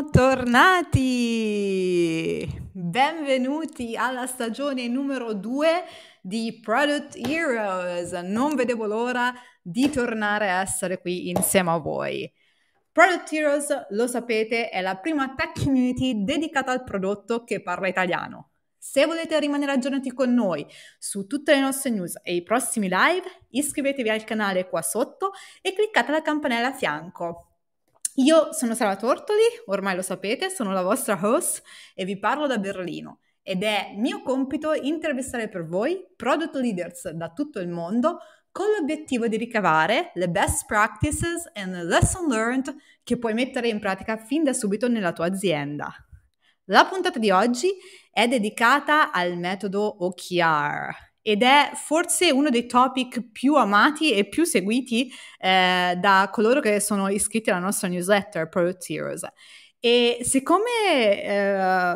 Siamo tornati! Benvenuti alla stagione numero 2 di Product Heroes. Non vedevo l'ora di tornare a essere qui insieme a voi. Product Heroes, lo sapete, è la prima tech community dedicata al prodotto che parla italiano. Se volete rimanere aggiornati con noi su tutte le nostre news e i prossimi live, iscrivetevi al canale qua sotto e cliccate la campanella a fianco. Io sono Sara Tortoli, ormai lo sapete, sono la vostra host e vi parlo da Berlino ed è mio compito intervistare per voi product leaders da tutto il mondo con l'obiettivo di ricavare le best practices and lesson learned che puoi mettere in pratica fin da subito nella tua azienda. La puntata di oggi è dedicata al metodo OKR ed è forse uno dei topic più amati e più seguiti eh, da coloro che sono iscritti alla nostra newsletter Product Heroes. E siccome eh,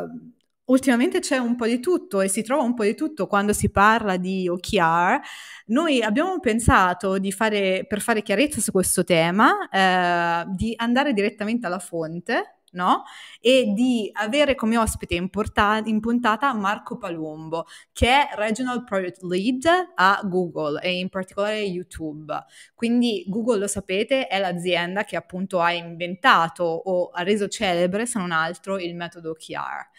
ultimamente c'è un po' di tutto e si trova un po' di tutto quando si parla di OKR, noi abbiamo pensato fare, per fare chiarezza su questo tema, eh, di andare direttamente alla fonte no? E di avere come ospite in, porta- in puntata Marco Palumbo, che è Regional Product Lead a Google e in particolare YouTube. Quindi Google, lo sapete, è l'azienda che appunto ha inventato o ha reso celebre, se non altro, il metodo OKR.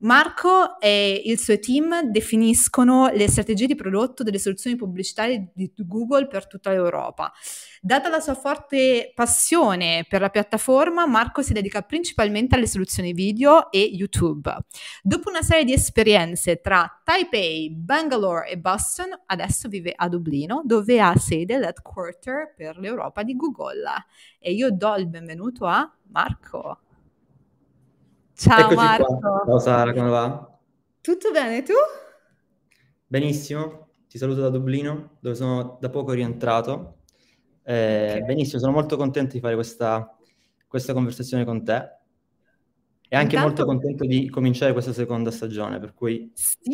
Marco e il suo team definiscono le strategie di prodotto delle soluzioni pubblicitarie di Google per tutta l'Europa. Data la sua forte passione per la piattaforma, Marco si dedica principalmente alle soluzioni video e YouTube. Dopo una serie di esperienze tra Taipei, Bangalore e Boston, adesso vive a Dublino, dove ha sede l'headquarter per l'Europa di Google. E io do il benvenuto a Marco. Ciao Eccoci Marco. qua. Ciao Sara, come va? Tutto bene tu? Benissimo, ti saluto da Dublino, dove sono da poco rientrato. Eh, Ok. benissimo, sono molto contento di fare questa, questa conversazione con te e anche molto Intanto, contento di cominciare questa seconda stagione, per cui sì,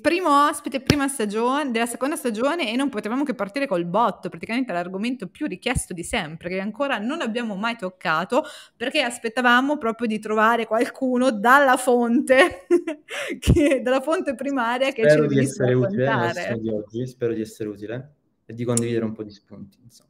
primo ospite, prima stagione, della seconda stagione e non potevamo che partire col botto, praticamente l'argomento più richiesto di sempre, che ancora non abbiamo mai toccato, perché aspettavamo proprio di trovare qualcuno dalla fonte, che- dalla fonte primaria che ci spero di venisse a essere utile nella di oggi, spero di essere utile e di condividere un po' di spunti, insomma.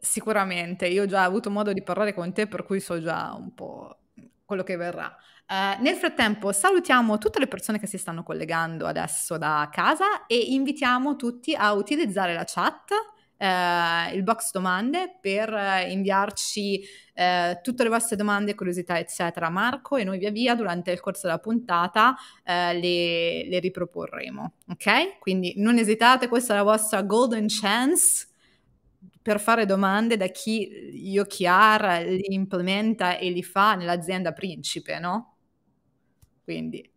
Sicuramente, io ho già avuto modo di parlare con te, per cui so già un po' quello che verrà. Eh, nel frattempo, salutiamo tutte le persone che si stanno collegando adesso da casa e invitiamo tutti a utilizzare la chat, eh, il box domande, per eh, inviarci eh, tutte le vostre domande, curiosità, eccetera, Marco e noi via via durante il corso della puntata le, le riproporremo. Ok? Quindi non esitate, questa è la vostra golden chance per fare domande da chi OKR li implementa e li fa nell'azienda principe, no? Quindi,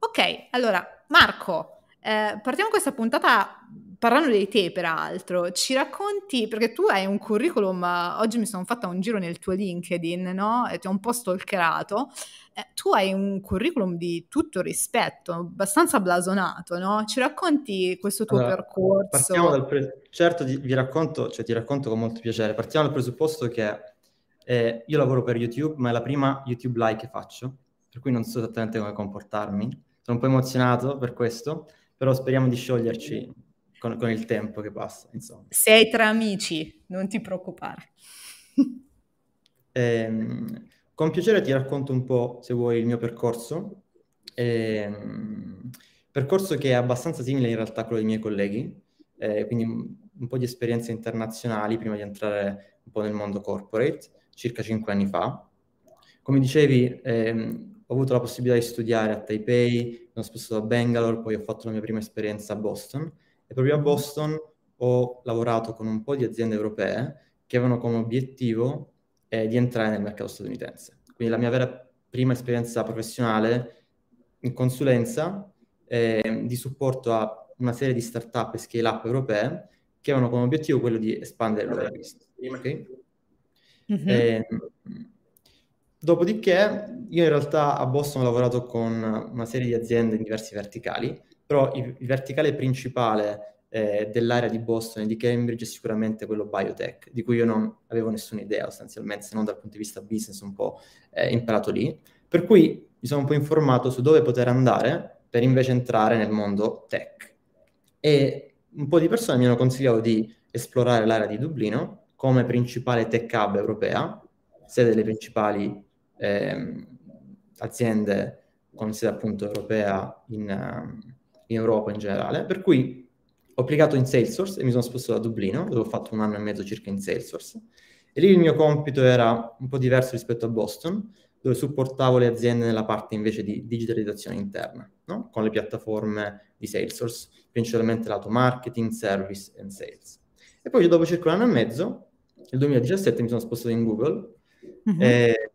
ok, allora Marco, eh, partiamo questa puntata parlando di te, peraltro. Ci racconti, perché tu hai un curriculum, oggi mi sono fatta un giro nel tuo LinkedIn, no? E ti ho un po' stalkerato. Eh, tu hai un curriculum di tutto rispetto, abbastanza blasonato, no? Ci racconti questo tuo Allora, partiamo percorso? dal pre- certo ti- vi racconto, cioè ti racconto con molto piacere. Partiamo dal presupposto che eh, io lavoro per YouTube, ma è la prima YouTube live che faccio, per cui non so esattamente come comportarmi. Sono un po' emozionato per questo, però speriamo di scioglierci con, con il tempo che passa, insomma. Sei tra amici, non ti preoccupare. Ehm, con piacere ti racconto un po', se vuoi, il mio percorso. Ehm, percorso che è abbastanza simile in realtà a quello dei miei colleghi, eh, quindi un, po' di esperienze internazionali prima di entrare un po' nel mondo corporate, circa cinque anni fa. Come dicevi, ehm, ho avuto la possibilità di studiare a Taipei, sono spostato a Bangalore, poi ho fatto la mia prima esperienza a Boston e proprio a Boston ho lavorato con un po' di aziende europee che avevano come obiettivo eh, di entrare nel mercato statunitense. Quindi la mia vera prima esperienza professionale in consulenza eh, di supporto a una serie di start-up e scale-up europee che avevano come obiettivo quello di espandere il loro business. Ok? Mhm. Eh, dopodiché, io in realtà a Boston ho lavorato con una serie di aziende in diversi verticali, però il, verticale principale eh, dell'area di Boston e di Cambridge è sicuramente quello biotech, di cui io non avevo nessuna idea sostanzialmente, se non dal punto di vista business un po' eh, imparato lì. Per cui mi sono un po' informato su dove poter andare per invece entrare nel mondo tech. E un po' di persone mi hanno consigliato di esplorare l'area di Dublino come principale tech hub europea, sede delle principali eh, aziende con sede appunto europea in, uh, in Europa in generale, per cui ho applicato in Salesforce e mi sono spostato a Dublino, dove ho fatto un anno e mezzo circa in Salesforce. E lì il mio compito era un po' diverso rispetto a Boston, dove supportavo le aziende nella parte invece di digitalizzazione interna, no? con le piattaforme di Salesforce, principalmente lato marketing, service e sales. E poi dopo circa un anno e mezzo, nel 2017, mi sono spostato in Google mm-hmm. e,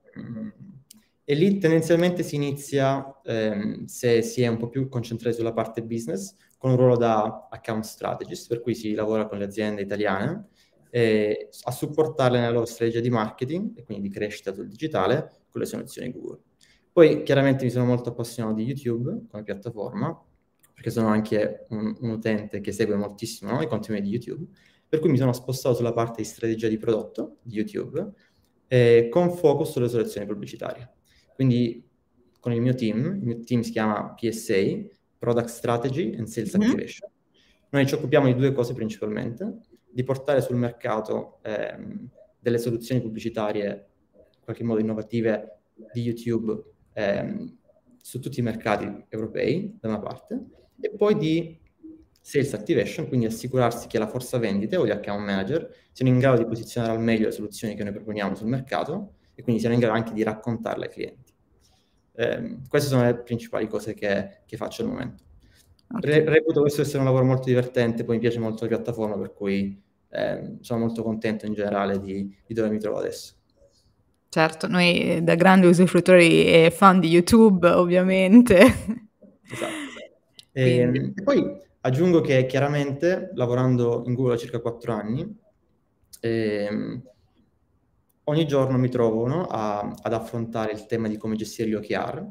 e, lì tendenzialmente si inizia, ehm, se si è un po' più concentrati sulla parte business, con un ruolo da account strategist, per cui si lavora con le aziende italiane eh, a supportarle nella loro strategia di marketing e quindi di crescita sul digitale con le soluzioni Google. Poi chiaramente mi sono molto appassionato di YouTube come piattaforma, perché sono anche un, un utente che segue moltissimo no, i contenuti di YouTube, per cui mi sono spostato sulla parte di strategia di prodotto di YouTube eh, con focus sulle soluzioni pubblicitarie. Quindi con il mio team, il mio team si chiama PSA, Product Strategy and Sales mm-hmm. Activation. Noi ci occupiamo di due cose principalmente, di portare sul mercato ehm, delle soluzioni pubblicitarie in qualche modo innovative di YouTube ehm, su tutti i mercati europei, da una parte, e poi di sales activation, quindi assicurarsi che la forza vendite o gli account manager siano in grado di posizionare al meglio le soluzioni che noi proponiamo sul mercato e quindi siano in grado anche di raccontarle ai clienti. Eh, queste sono le principali cose che, che faccio al momento. Okay. reputo questo essere un lavoro molto divertente, poi mi piace molto la piattaforma, per cui eh, sono molto contento in generale di, di dove mi trovo adesso. Certo, noi da grandi usufruttori e fan di YouTube, ovviamente. Esatto. E, ehm, e, poi aggiungo che chiaramente, lavorando in Google da circa quattro anni, ehm, ogni giorno mi trovo no, a, ad affrontare il tema di come gestire gli OKR,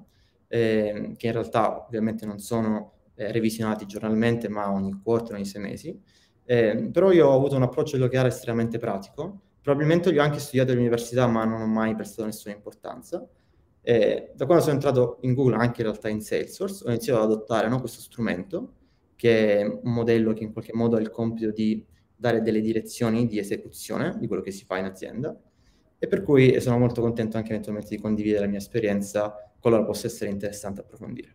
eh, che in realtà ovviamente non sono eh, revisionati giornalmente, ma ogni quarto, ogni sei mesi. Eh, però io ho avuto un approccio agli OKR estremamente pratico. Probabilmente li ho anche studiati all'università, ma non ho mai prestato nessuna importanza. da quando sono entrato in Google, anche in realtà in Salesforce, ho iniziato ad adottare no, questo strumento, che è un modello che in qualche modo ha il compito di dare delle direzioni di esecuzione di quello che si fa in azienda e per cui sono molto contento anche eventualmente di condividere la mia esperienza qualora possa essere interessante approfondire.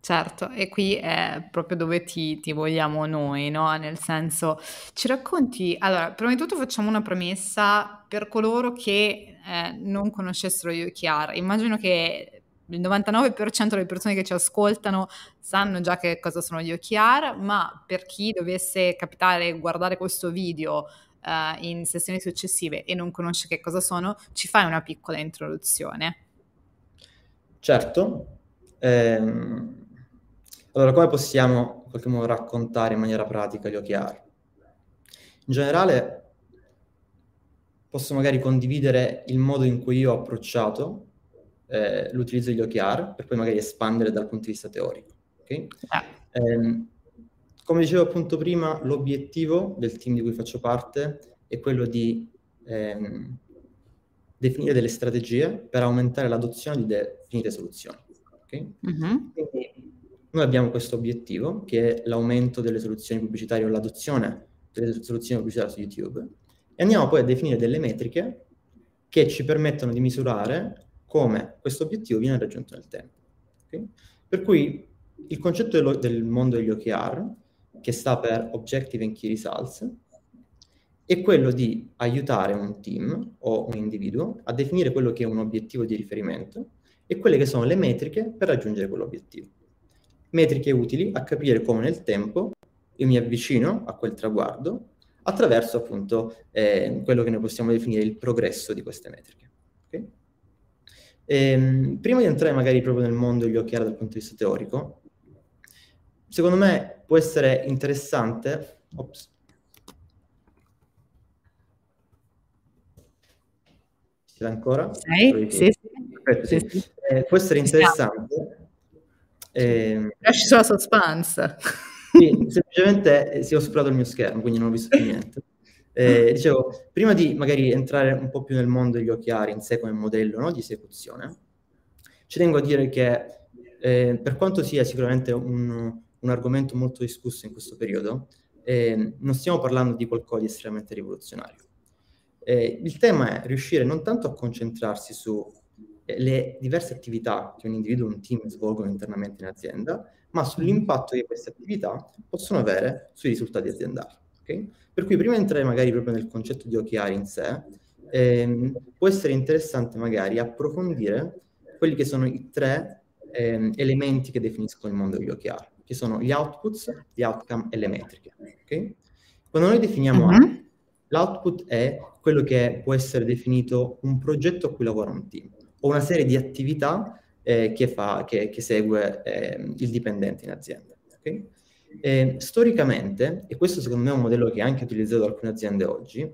Certo, e qui è proprio dove ti, ti vogliamo noi, no? Nel senso, ci racconti, allora, prima di tutto facciamo una premessa per coloro che eh, non conoscessero OKR. Immagino che il 99% delle persone che ci ascoltano sanno già che cosa sono gli OKR, ma per chi dovesse capitare guardare questo video uh, in sessioni successive e non conosce che cosa sono, ci fai una piccola introduzione. Certo. Ehm, allora, come possiamo in qualche modo raccontare in maniera pratica gli OKR? In generale, posso magari condividere il modo in cui io ho approcciato eh, l'utilizzo degli OKR per poi magari espandere dal punto di vista teorico. Okay? Ah. Eh, come dicevo appunto prima, l'obiettivo del team di cui faccio parte è quello di ehm, definire delle strategie per aumentare l'adozione di definite soluzioni. Okay? Uh-huh. Quindi noi abbiamo questo obiettivo, che è l'aumento delle soluzioni pubblicitarie o l'adozione delle soluzioni pubblicitarie su YouTube, e andiamo poi a definire delle metriche che ci permettono di misurare come questo obiettivo viene raggiunto nel tempo. Okay? Per cui il concetto dello, del mondo degli OKR che sta per Objective and Key Results, è quello di aiutare un team o un individuo a definire quello che è un obiettivo di riferimento e quelle che sono le metriche per raggiungere quell'obiettivo. Metriche utili a capire come nel tempo io mi avvicino a quel traguardo attraverso appunto eh, quello che noi possiamo definire il progresso di queste metriche. Okay? Ehm, prima di entrare magari proprio nel mondo degli OKR dal punto di vista teorico, secondo me può essere interessante. Ops. Siete ancora? Sì, sì, sì. sì, Eh, può essere interessante. Eh, Lasci sulla suspense. Sì, semplicemente eh, si è oscurato il mio schermo, quindi non ho visto più niente. Eh, dicevo, prima di magari entrare un po' più nel mondo degli occhiali in sé come modello no, di esecuzione, ci tengo a dire che eh, per quanto sia sicuramente un, un, argomento molto discusso in questo periodo, eh, non stiamo parlando di qualcosa di estremamente rivoluzionario. Eh, il tema è riuscire non tanto a concentrarsi sulle eh, diverse attività che un individuo e un team svolgono internamente in azienda, ma sull'impatto che queste attività possono avere sui risultati aziendali. Okay? Per cui prima di entrare magari proprio nel concetto di OKR in sé, ehm, può essere interessante magari approfondire quelli che sono i tre ehm, elementi che definiscono il mondo degli OKR, che sono gli outputs, gli outcome e le metriche. Okay? Quando noi definiamo uh-huh. l'output è quello che può essere definito un progetto a cui lavora un team o una serie di attività eh, che, fa, che, che segue eh, il dipendente in azienda. Okay? Eh, storicamente, e questo secondo me è un modello che è anche utilizzato da alcune aziende oggi,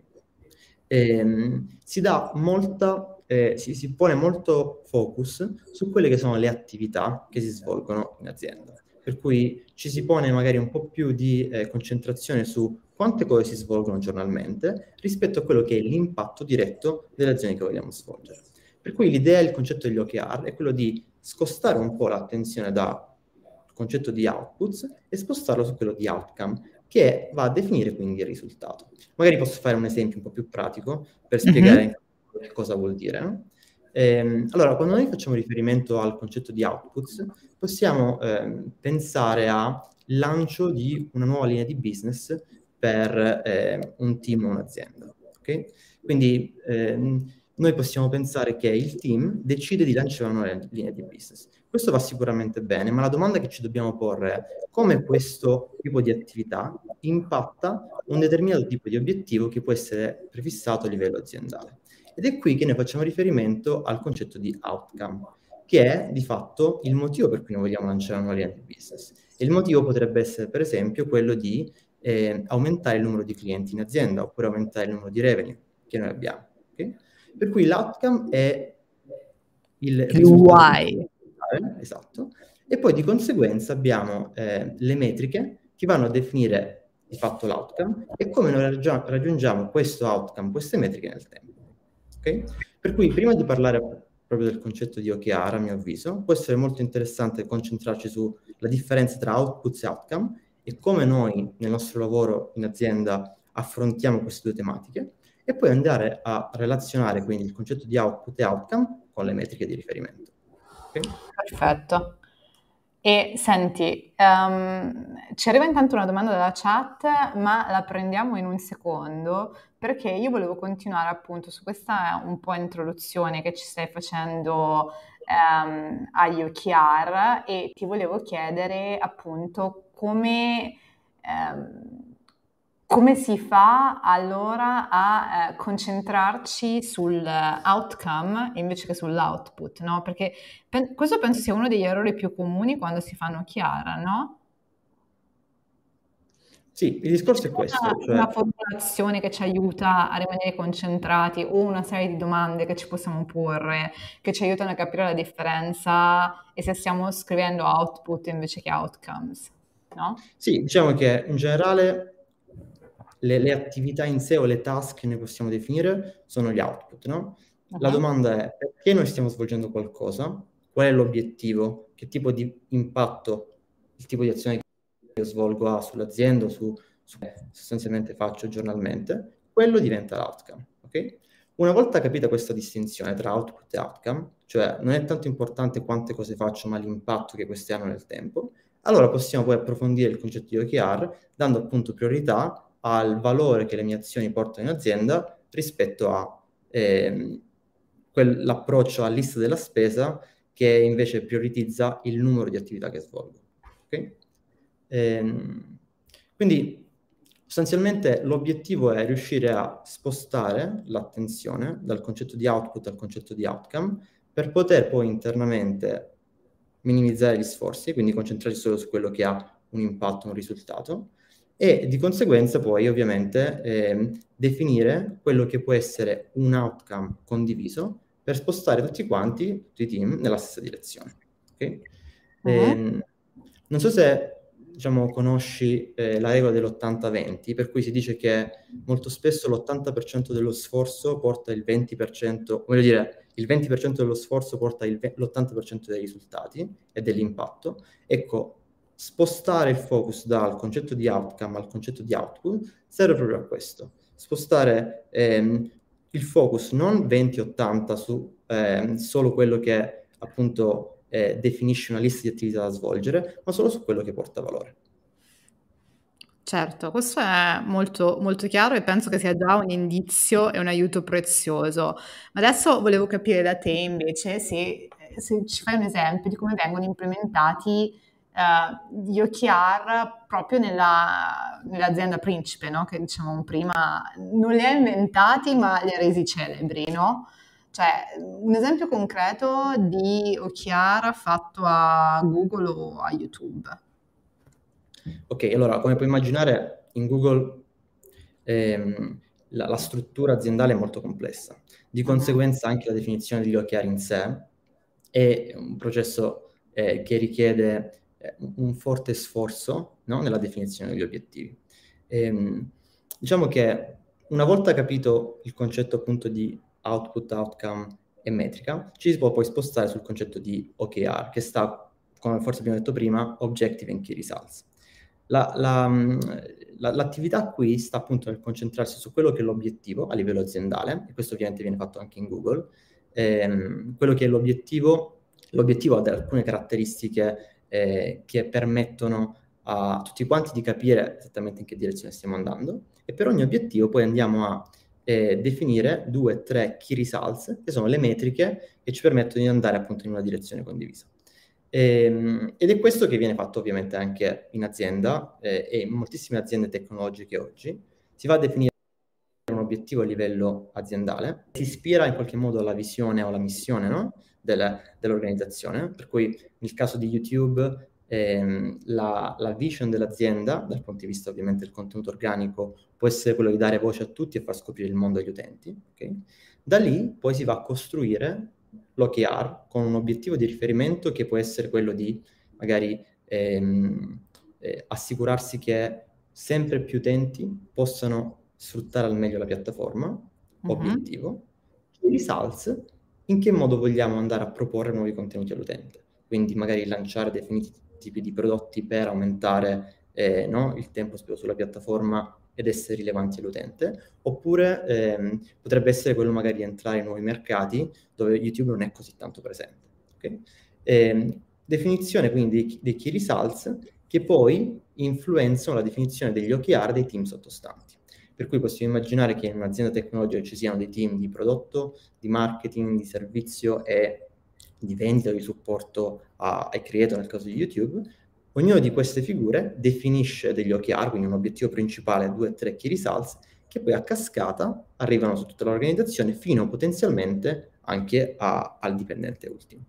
ehm, si molta, eh, si, si, pone molto focus su quelle che sono le attività che si svolgono in azienda. Per cui ci si pone magari un po' più di eh, concentrazione su quante cose si svolgono giornalmente rispetto a quello che è l'impatto diretto delle azioni che vogliamo svolgere. Per cui l'idea il concetto degli OKR è quello di scostare un po' l'attenzione dal concetto di outputs e spostarlo su quello di outcome, che va a definire quindi il risultato. Magari posso fare un esempio un po' più pratico per spiegare mm-hmm. cosa vuol dire. No? Ehm, allora, quando noi facciamo riferimento al concetto di outputs, possiamo eh, pensare al lancio di una nuova linea di business per eh, un team o un'azienda. Okay? Quindi ehm, noi possiamo pensare che il team decide di lanciare una linea di business. Questo va sicuramente bene, ma la domanda che ci dobbiamo porre è come questo tipo di attività impatta un determinato tipo di obiettivo che può essere prefissato a livello aziendale. Ed è qui che noi facciamo riferimento al concetto di outcome, che è di fatto il motivo per cui noi vogliamo lanciare una linea di business. E il motivo potrebbe essere, per esempio, quello di eh, aumentare il numero di clienti in azienda oppure aumentare il numero di revenue che noi abbiamo. Okay? Per cui l'outcome è il why. Esatto. E poi di conseguenza abbiamo eh, le metriche che vanno a definire di fatto l'outcome e come noi raggiung- raggiungiamo questo outcome, queste metriche nel tempo. Okay? Per cui prima di parlare proprio del concetto di OKR, a mio avviso, può essere molto interessante concentrarci sulla differenza tra outputs e outcome e come noi nel nostro lavoro in azienda affrontiamo queste due tematiche e poi andare a relazionare quindi il concetto di output e outcome con le metriche di riferimento. Okay? Perfetto. E senti, um, ci arriva intanto una domanda dalla chat, ma la prendiamo in un secondo perché io volevo continuare appunto su questa un po' introduzione che ci stai facendo um, agli OKR e ti volevo chiedere appunto come um, come si fa allora a eh, concentrarci sull'outcome invece che sull'output, no? Perché pe- questo penso sia uno degli errori più comuni quando si fanno chiara, no? Sì, il discorso è questo. Una, cioè... una formulazione che ci aiuta a rimanere concentrati o una serie di domande che ci possiamo porre, che ci aiutano a capire la differenza e se stiamo scrivendo output invece che outcomes, no? Sì, diciamo che in generale le, le, attività in sé o le task che noi possiamo definire sono gli output, no? Uh-huh. La domanda è perché noi stiamo svolgendo qualcosa? Qual è l'obiettivo? Che tipo di impatto il tipo di azione che io svolgo ha sull'azienda o su, su sostanzialmente faccio giornalmente? Quello diventa l'outcome, ok? Una volta capita questa distinzione tra output e outcome, cioè non è tanto importante quante cose faccio, ma l'impatto che queste hanno nel tempo, allora possiamo poi approfondire il concetto di OKR dando appunto priorità al valore che le mie azioni portano in azienda rispetto a ehm, quell'approccio a lista della spesa che invece prioritizza il numero di attività che svolgo. Okay? Ehm, quindi sostanzialmente l'obiettivo è riuscire a spostare l'attenzione dal concetto di output al concetto di outcome per poter poi internamente minimizzare gli sforzi, quindi concentrarsi solo su quello che ha un impatto, un risultato, e di conseguenza poi ovviamente eh, definire quello che può essere un outcome condiviso per spostare tutti quanti, tutti i team, nella stessa direzione. Okay? Uh-huh. Eh, non so se diciamo, conosci eh, la regola dell'80-20, per cui si dice che molto spesso l'80% dello sforzo porta il 20%, voglio dire, il 20% dello sforzo porta il, l'80% dei risultati e dell'impatto. Ecco, spostare il focus dal concetto di outcome al concetto di output serve proprio a questo. Spostare ehm, il focus non 20-80 su ehm, solo quello che appunto eh, definisce una lista di attività da svolgere, ma solo su quello che porta valore. Certo, questo è molto, molto chiaro e penso che sia già un indizio e un aiuto prezioso. Ma adesso volevo capire da te invece se, se ci fai un esempio di come vengono implementati uh, gli OKR proprio nella, nell'azienda principe, no? che diciamo prima non li ha inventati ma li ha resi celebri, no? Cioè, un esempio concreto di OKR fatto a Google o a YouTube. Ok, allora, come puoi immaginare, in Google ehm, la, la, struttura aziendale è molto complessa. Di mhm. conseguenza anche la definizione degli OKR in sé è un processo eh, che richiede un forte sforzo no? nella definizione degli obiettivi. Ehm, diciamo che una volta capito il concetto appunto di output, outcome e metrica, ci si può poi spostare sul concetto di OKR, che sta, come forse abbiamo detto prima, Objective and Key Results. La, la, la, l'attività qui sta appunto nel concentrarsi su quello che è l'obiettivo a livello aziendale, e questo ovviamente viene fatto anche in Google, ehm, quello che è l'obiettivo, l'obiettivo ha alcune caratteristiche eh, che permettono a tutti quanti di capire esattamente in che direzione stiamo andando, e per ogni obiettivo poi andiamo a eh, definire due, tre key results, che sono le metriche che ci permettono di andare appunto in una direzione condivisa. Ehm, ed è questo che viene fatto ovviamente anche in azienda eh, e in moltissime aziende tecnologiche oggi. Si va a definire un obiettivo a livello aziendale, si ispira in qualche modo alla visione o alla missione no? Del, dell'organizzazione, per cui nel caso di YouTube ehm, la, la, vision dell'azienda, dal punto di vista ovviamente del contenuto organico, può essere quello di dare voce a tutti e far scoprire il mondo agli utenti. Okay? Da lì poi si va a costruire l'OKR con un obiettivo di riferimento che può essere quello di magari ehm, eh, assicurarsi che sempre più utenti possano sfruttare al meglio la piattaforma, uh-huh. obiettivo, i results, in che modo vogliamo andare a proporre nuovi contenuti all'utente. Quindi magari lanciare definiti tipi di prodotti per aumentare eh, no, il tempo speso sulla piattaforma ed essere rilevanti all'utente, oppure ehm, potrebbe essere quello magari di entrare in nuovi mercati dove YouTube non è così tanto presente. Okay? Eh, definizione quindi dei, key results che poi influenzano la definizione degli OKR dei team sottostanti. Per cui possiamo immaginare che in un'azienda tecnologica ci siano dei team di prodotto, di marketing, di servizio e di vendita, di supporto a, ai creator nel caso di YouTube, ognuna di queste figure definisce degli OKR, quindi un obiettivo principale, due o tre key results, che poi a cascata arrivano su tutta l'organizzazione fino potenzialmente anche a, al dipendente ultimo.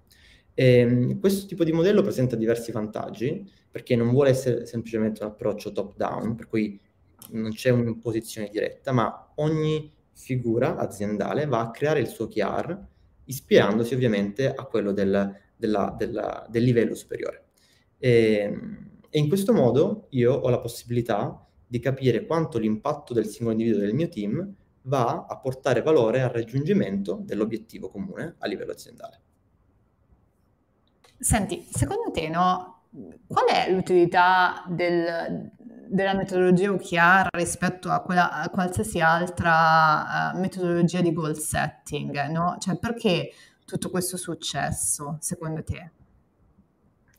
E, ehm, questo tipo di modello presenta diversi vantaggi perché non vuole essere semplicemente un approccio top-down, per cui non c'è un'imposizione diretta, ma ogni figura aziendale va a creare il suo OKR ispirandosi ovviamente a quello del, della, della, del livello superiore. E, ehm, e, in questo modo io ho la possibilità di capire quanto l'impatto del singolo individuo del mio team va a portare valore al raggiungimento dell'obiettivo comune a livello aziendale. Senti, secondo te no, qual è l'utilità del, della metodologia OKR rispetto a, quella, a qualsiasi altra uh, metodologia di goal setting, no? Cioè perché tutto questo successo, secondo te?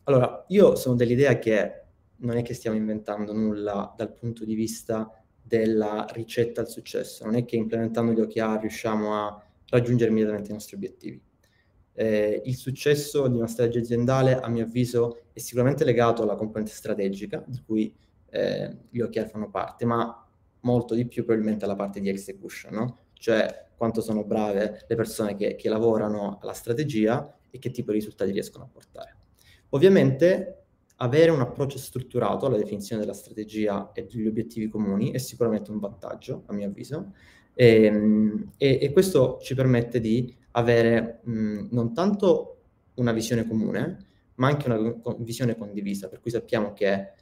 Allora, io sono dell'idea che non è che stiamo inventando nulla dal punto di vista della ricetta al successo, non è che implementando gli OKR riusciamo a raggiungere immediatamente i nostri obiettivi. Eh, il successo di una strategia aziendale, a mio avviso, è sicuramente legato alla componente strategica, di cui eh, gli OKR fanno parte, ma molto di più probabilmente alla parte di execution, no? Cioè quanto sono brave le persone che, che lavorano alla strategia e che tipo di risultati riescono a portare. Ovviamente avere un approccio strutturato alla definizione della strategia e degli obiettivi comuni è sicuramente un vantaggio, a mio avviso, e, ehm, e, e questo ci permette di avere mh, non tanto una visione comune, ma anche una visione condivisa, per cui sappiamo che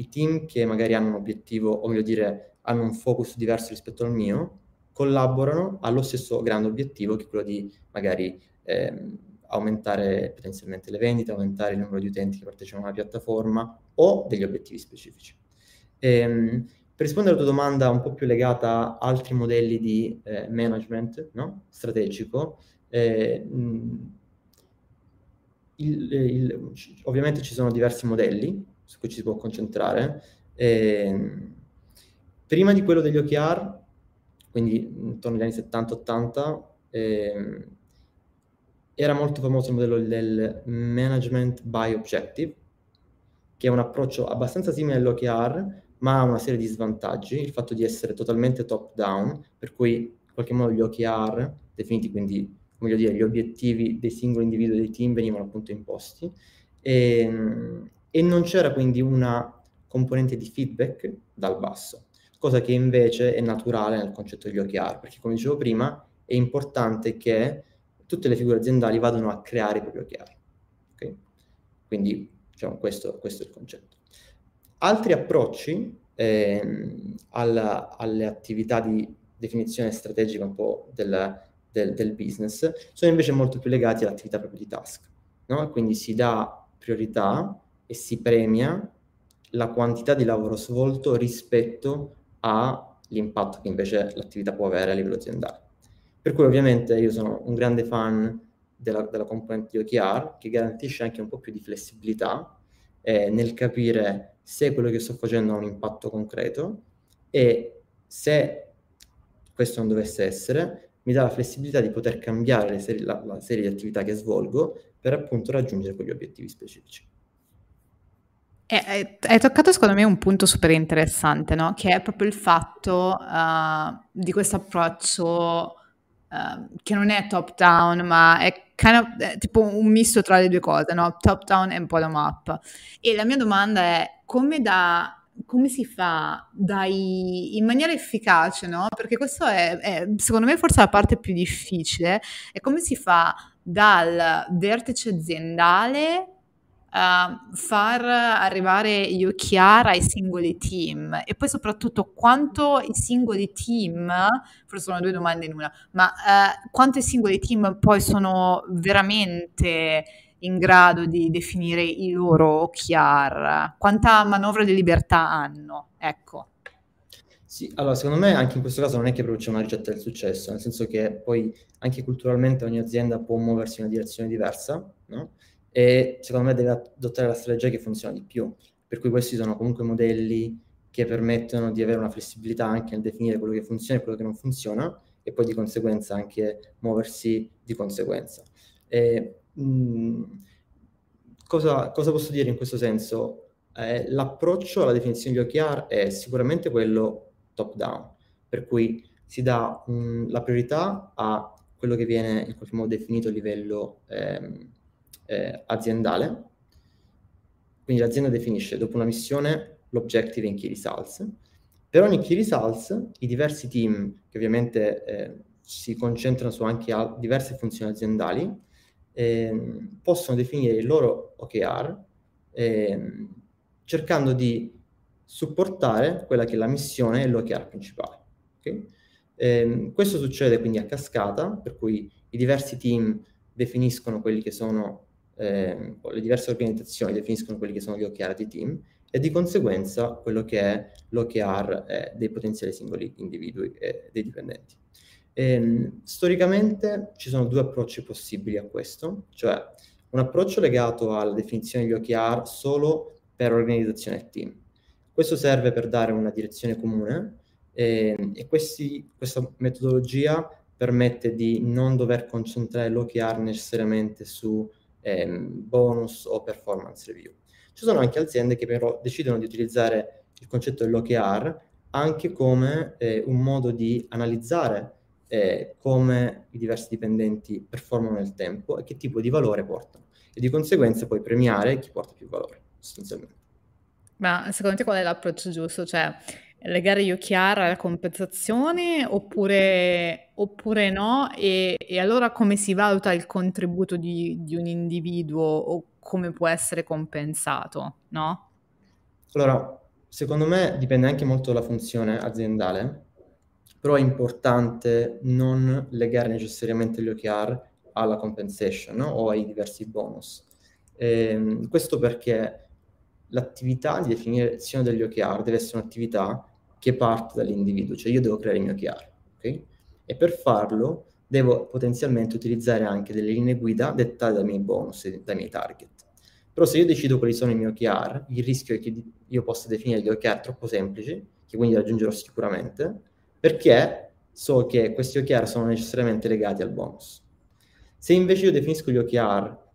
i team che magari hanno un obiettivo, o meglio dire, hanno un focus diverso rispetto al mio, collaborano allo stesso grande obiettivo che è quello di magari ehm, aumentare potenzialmente le vendite, aumentare il numero di utenti che partecipano alla piattaforma o degli obiettivi specifici. Ehm, per rispondere alla tua domanda un po' più legata a altri modelli di eh, management no? strategico, eh, il, il, ovviamente ci sono diversi modelli su cui ci si può concentrare. Eh, prima di quello degli OKR, quindi intorno agli anni 70-80, eh, era molto famoso il modello del management by objective, che è un approccio abbastanza simile all'OKR, ma ha una serie di svantaggi, il fatto di essere totalmente top down, per cui in qualche modo gli OKR, definiti quindi, come dire, gli obiettivi dei singoli individui dei team venivano appunto imposti, e, ehm, e non c'era quindi una componente di feedback dal basso, cosa che invece è naturale nel concetto degli OKR, perché come dicevo prima è importante che tutte le figure aziendali vadano a creare i propri OKR. Okay? Quindi diciamo, questo, questo, è il concetto. Altri approcci ehm, alla, alle attività di definizione strategica un po' del, del, del, business sono invece molto più legati all'attività proprio di task. No? Quindi si dà priorità e si premia la quantità di lavoro svolto rispetto all'impatto che invece l'attività può avere a livello aziendale. Per cui ovviamente io sono un grande fan della, della componente di OKR che garantisce anche un po' più di flessibilità eh, nel capire se quello che sto facendo ha un impatto concreto e se questo non dovesse essere, mi dà la flessibilità di poter cambiare serie, la, la serie di attività che svolgo per appunto raggiungere quegli obiettivi specifici. Hai, toccato secondo me un punto super interessante, no? Che è proprio il fatto uh, di questo approccio uh, che non è top down, ma è, kind of, è tipo un misto tra le due cose, no? Top down e bottom up. E la mia domanda è come da come si fa dai, in maniera efficace, no? Perché questo è, è, secondo me forse la parte più difficile, è come si fa dal vertice aziendale uh, far arrivare gli OKR ai singoli team e poi soprattutto quanto i singoli team, forse sono due domande in una, ma uh, quanto i singoli team poi sono veramente in grado di definire i loro OKR, quanta manovra di libertà hanno, ecco. Sì, allora secondo me anche in questo caso non è che c'è una ricetta del successo, nel senso che poi anche culturalmente ogni azienda può muoversi in una direzione diversa, no? E secondo me deve adottare la strategia che funziona di più. Per cui questi sono comunque modelli che permettono di avere una flessibilità anche nel definire quello che funziona e quello che non funziona e poi di conseguenza anche muoversi di conseguenza. E, mh, cosa, cosa, posso dire in questo senso? Eh, l'approccio alla definizione di OKR è sicuramente quello top down, per cui si dà mh, la priorità a quello che viene in qualche modo definito a livello ehm, eh, aziendale. Quindi l'azienda definisce dopo una missione l'objective in key results. Per ogni key results i diversi team che ovviamente eh, si concentrano su anche diverse funzioni aziendali eh, possono definire il loro OKR eh, cercando di supportare quella che è la missione e l'OKR principale. Okay? Eh, questo succede quindi a cascata, per cui i diversi team definiscono quelli che sono eh, le diverse organizzazioni definiscono quelli che sono gli OKR di team e di conseguenza quello che è l'OKR eh, dei potenziali singoli individui e dei dipendenti. E, ehm, storicamente ci sono due approcci possibili a questo, cioè un approccio legato alla definizione degli OKR solo per organizzazione e team. Questo serve per dare una direzione comune e, ehm, e questi, questa metodologia permette di non dover concentrare l'OKR necessariamente su ehm, bonus o performance review. Ci sono anche aziende che però decidono di utilizzare il concetto dell'OKR anche come eh, un modo di analizzare eh, come i diversi dipendenti performano nel tempo e che tipo di valore portano e di conseguenza poi premiare chi porta più valore sostanzialmente. Ma secondo te qual è l'approccio giusto? Cioè, legare gli OKR alla compensazione oppure, oppure no? E, e, allora come si valuta il contributo di, di, un individuo o come può essere compensato, no? Allora, secondo me dipende anche molto dalla funzione aziendale, però è importante non legare necessariamente gli OKR alla compensation no? o ai diversi bonus. Eh, questo perché l'attività di definizione degli OKR deve essere un'attività che parte dall'individuo, cioè io devo creare il mio OKR, ok? E per farlo devo potenzialmente utilizzare anche delle linee guida dettate dai miei bonus dai miei target. Però se io decido quali sono i miei OKR, il rischio è che io possa definire gli OKR troppo semplici, che quindi raggiungerò sicuramente, perché so che questi OKR sono necessariamente legati al bonus. Se invece io definisco gli OKR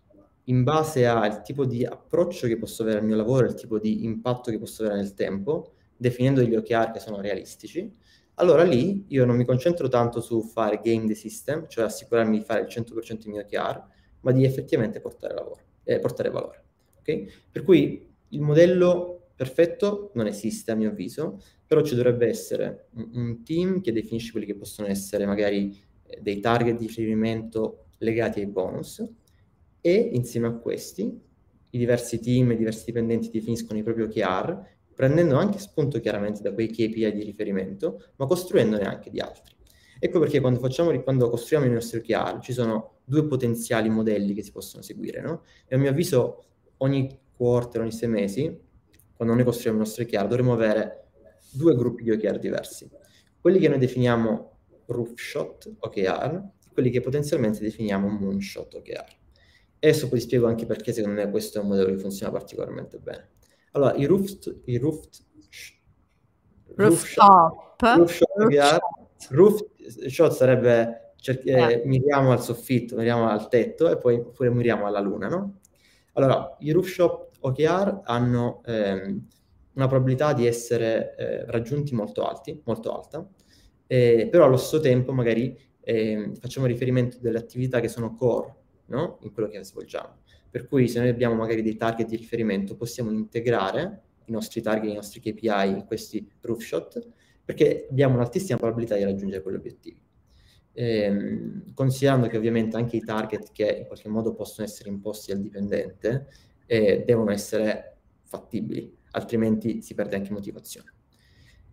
in base al tipo di approccio che posso avere al mio lavoro, il tipo di impatto che posso avere nel tempo, definendo degli OKR che sono realistici, allora lì io non mi concentro tanto su fare game the system, cioè assicurarmi di fare il 100% dei miei OKR, ma di effettivamente portare, lavoro, eh, portare valore. Okay? Per cui il modello perfetto non esiste a mio avviso, però ci dovrebbe essere un, un team che definisce quelli che possono essere magari eh, dei target di riferimento legati ai bonus e insieme a questi i diversi team, i diversi dipendenti definiscono i propri OKR prendendo anche spunto chiaramente da quei KPI di riferimento, ma costruendone anche di altri. Ecco perché quando, facciamo, quando costruiamo i nostri OKR ci sono due potenziali modelli che si possono seguire, no? E a mio avviso ogni quarter, ogni sei mesi, quando noi costruiamo i nostri OKR, dovremmo avere due gruppi di OKR diversi. Quelli che noi definiamo roof shot OKR, quelli che potenzialmente definiamo moonshot OKR. E adesso poi spiego anche perché secondo me questo è un modello che funziona particolarmente bene. Allora, i roof, i roof, rooftop, rooftop, roof shot sarebbe cer- eh. eh. miriamo al soffitto, miriamo al tetto e poi oppure miriamo alla luna, no? Allora, i rooftop OKR hanno ehm, una probabilità di essere eh, raggiunti molto alti, molto alta, eh, però allo stesso tempo magari eh, facciamo riferimento delle attività che sono core no? in quello che svolgiamo. Per cui se noi abbiamo magari dei target di riferimento, possiamo integrare i nostri target, i nostri KPI in questi proof shot, perché abbiamo un'altissima probabilità di raggiungere quegli obiettivi. Ehm, considerando che ovviamente anche i target che in qualche modo possono essere imposti al dipendente eh, devono essere fattibili, altrimenti si perde anche motivazione.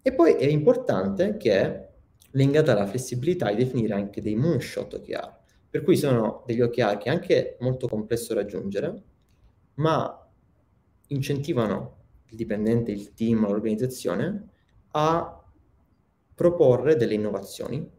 E poi è importante che legata alla flessibilità di definire anche dei moonshot OKR, per cui sono degli OKR che anche molto complesso raggiungere, ma incentivano il dipendente, il team, l'organizzazione a proporre delle innovazioni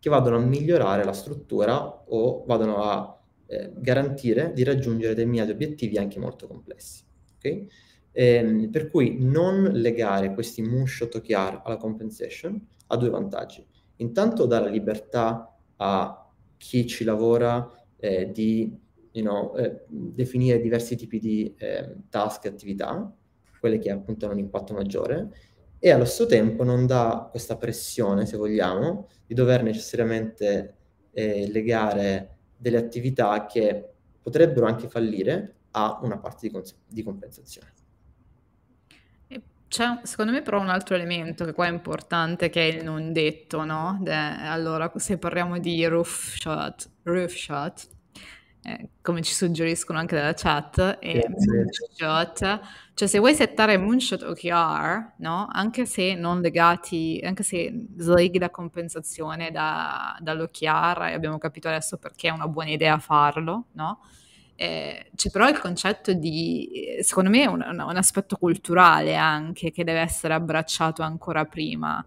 che vadano a migliorare la struttura o vadano a eh, garantire di raggiungere determinati obiettivi anche molto complessi. Okay? Ehm, per cui non legare questi moonshot OKR alla compensation ha due vantaggi. Intanto dà la libertà a chi ci lavora eh, di you know, eh, definire diversi tipi di eh, task e attività, quelle che appunto hanno un impatto maggiore, e allo stesso tempo non dà questa pressione, se vogliamo, di dover necessariamente eh, legare delle attività che potrebbero anche fallire a una parte di, cons- di compensazione. C'è secondo me però un altro elemento che qua è importante che è il non detto, no? De, allora, se parliamo di roof shot, roof shot eh, come ci suggeriscono anche dalla chat, e moonshot, cioè se vuoi settare moonshot OKR, no? Anche se non legati, anche se sleghi la compensazione da, dall'OKR, e abbiamo capito adesso perché è una buona idea farlo, no? Eh, c'è però il concetto di, secondo me, un, un, aspetto culturale anche che deve essere abbracciato ancora prima.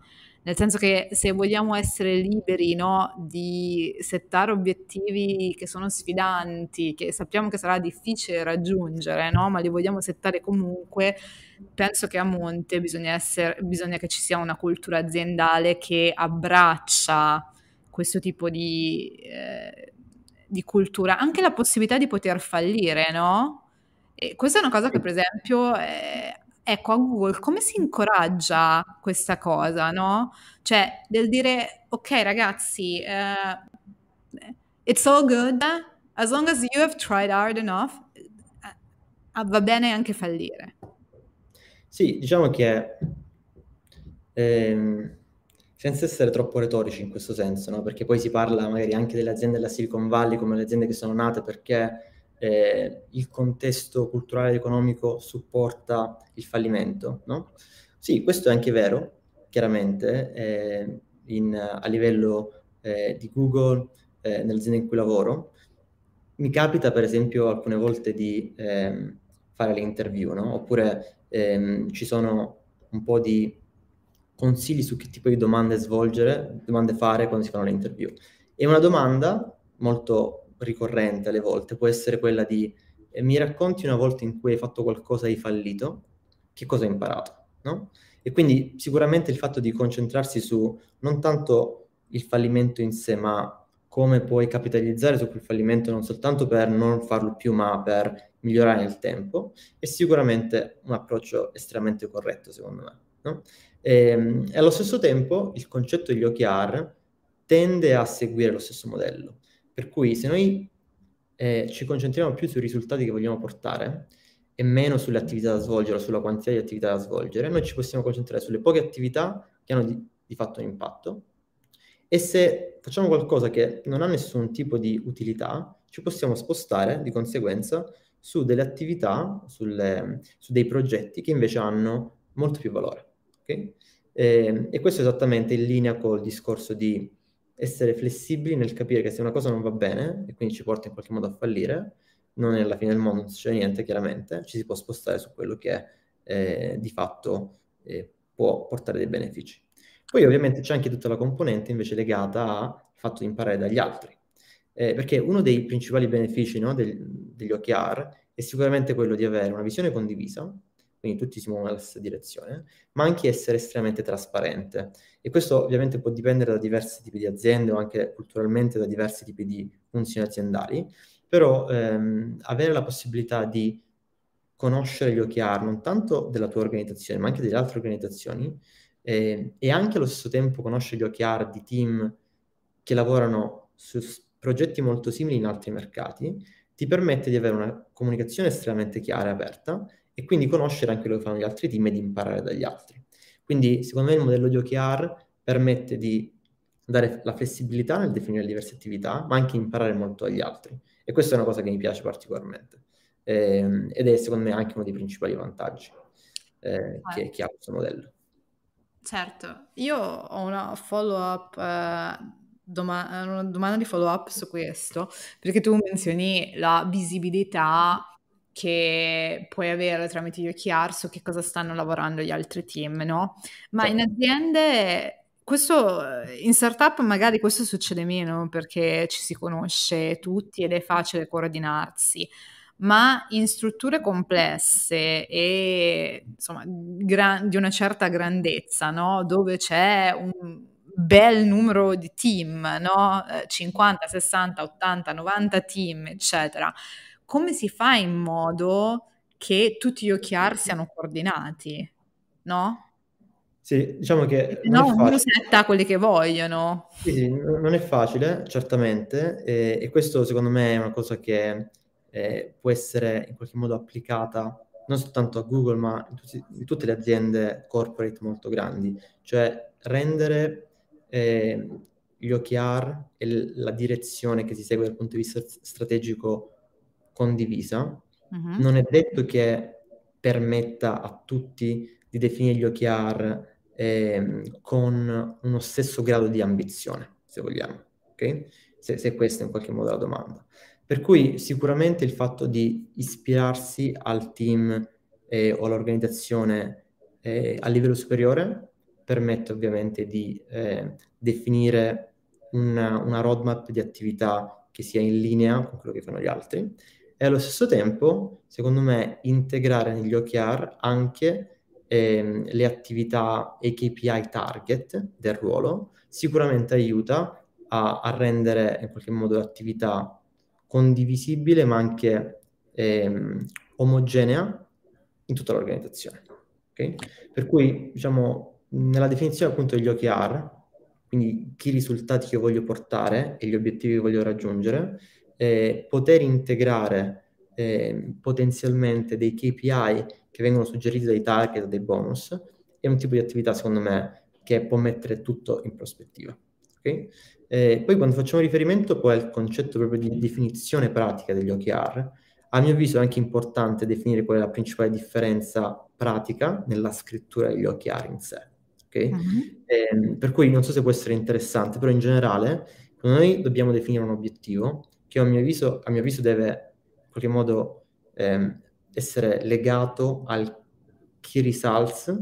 Nel senso che se vogliamo essere liberi no, di settare obiettivi che sono sfidanti, che sappiamo che sarà difficile raggiungere, no, ma li vogliamo settare comunque, penso che a monte bisogna, essere, bisogna che ci sia una cultura aziendale che abbraccia questo tipo di, eh, di cultura, anche la possibilità di poter fallire, no? E questa è una cosa che, per esempio, eh, ecco, a Google come si incoraggia questa cosa, no? Cioè, del dire, ok ragazzi, uh, it's all good, as long as you have tried hard enough, uh, va bene anche fallire. Sì, diciamo che ehm, senza essere troppo retorici in questo senso, no? perché poi si parla magari anche delle aziende della Silicon Valley come le aziende che sono nate perché eh, il contesto culturale ed economico supporta il fallimento. No? Sì, questo è anche vero, chiaramente, eh, in, a livello eh, di Google, eh, nell'azienda in cui lavoro, mi capita per esempio alcune volte di ehm, fare le interview, no? Oppure ehm, ci sono un po' di consigli su che tipo di domande svolgere, domande fare quando si fanno le interview. E una domanda molto ricorrente alle volte può essere quella di eh, mi racconti una volta in cui hai fatto qualcosa di fallito, che cosa hai imparato, no? E quindi sicuramente il fatto di concentrarsi su non tanto il fallimento in sé, ma come puoi capitalizzare su quel fallimento non soltanto per non farlo più, ma per migliorare nel tempo, è sicuramente un approccio estremamente corretto, secondo me. No? E, ehm, e, allo stesso tempo il concetto degli OKR tende a seguire lo stesso modello. Per cui se noi eh, ci concentriamo più sui risultati che vogliamo portare e meno sulle attività da svolgere o sulla quantità di attività da svolgere, noi ci possiamo concentrare sulle poche attività che hanno di, di fatto un impatto e se facciamo qualcosa che non ha nessun tipo di utilità, ci possiamo spostare di conseguenza su delle attività, sulle, su dei progetti che invece hanno molto più valore. Okay? E, e, questo è esattamente in linea col discorso di essere flessibili nel capire che se una cosa non va bene e quindi ci porta in qualche modo a fallire, non è la fine del mondo, non succede niente, chiaramente, ci si può spostare su quello che eh, di fatto eh, può portare dei benefici. Poi ovviamente c'è anche tutta la componente invece legata al fatto di imparare dagli altri, eh, perché uno dei principali benefici no, del, degli OKR è sicuramente quello di avere una visione condivisa, quindi tutti si muovono nella stessa direzione, ma anche essere estremamente trasparente. E questo ovviamente può dipendere da diversi tipi di aziende o anche culturalmente da diversi tipi di funzioni aziendali, però ehm, avere la possibilità di conoscere gli OKR non tanto della tua organizzazione, ma anche delle altre organizzazioni, eh, e anche allo stesso tempo conoscere gli OKR di team che lavorano su progetti molto simili in altri mercati, ti permette di avere una comunicazione estremamente chiara e aperta e quindi conoscere anche quello che fanno gli altri team e di imparare dagli altri. Quindi secondo me il modello di OKR permette di dare la flessibilità nel definire le diverse attività, ma anche imparare molto dagli altri. E questa è una cosa che mi piace particolarmente. Eh, ed è secondo me anche uno dei principali vantaggi eh, che, che ha questo modello. Certo, io ho una follow-up, eh, doma- una domanda di follow-up su questo, perché tu menzioni la visibilità che puoi avere tramite gli OKR su che cosa stanno lavorando gli altri team, no? Ma in certo. aziende, questo, in startup magari questo succede meno perché ci si conosce tutti ed è facile coordinarsi ma in strutture complesse e insomma gran, di una certa grandezza, no? dove c'è un bel numero di team, no? 50, 60, 80, 90 team, eccetera. Come si fa in modo che tutti gli OKR siano coordinati? No? Sì, diciamo che no, ognuno setta quelli che vogliono. Sì, sì, non è facile, certamente, e, e questo secondo me è una cosa che eh, può essere in qualche modo applicata non soltanto a Google, ma in, tutti, in tutte le aziende corporate molto grandi, cioè rendere eh, gli OKR e la direzione che si segue dal punto di vista strategico condivisa. Uh-huh. Non è detto che permetta a tutti di definire gli OKR eh, con uno stesso grado di ambizione, se vogliamo, ok? Se, se questa è in qualche modo la domanda. Per cui sicuramente il fatto di ispirarsi al team eh, o all'organizzazione eh, a livello superiore permette ovviamente di eh, definire una, una, roadmap di attività che sia in linea con quello che fanno gli altri e allo stesso tempo, secondo me, integrare negli OKR anche ehm, le attività e KPI target del ruolo sicuramente aiuta a, a rendere in qualche modo l'attività condivisibile ma anche ehm, omogenea in tutta l'organizzazione. Okay? Per cui, diciamo, nella definizione appunto degli OKR, quindi che risultati che voglio portare e gli obiettivi che voglio raggiungere, eh, poter integrare eh, potenzialmente dei KPI che vengono suggeriti dai target, dai bonus, è un tipo di attività, secondo me, che può mettere tutto in prospettiva. Okay? Eh, poi quando facciamo riferimento poi al concetto proprio di definizione pratica degli OKR, A mio avviso è anche importante definire qual è la principale differenza pratica nella scrittura degli occhiali in sé. Okay? Mm-hmm. Eh, per cui non so se può essere interessante, però in generale noi dobbiamo definire un obiettivo che a mio avviso, a mio avviso deve in qualche modo eh, essere legato al key results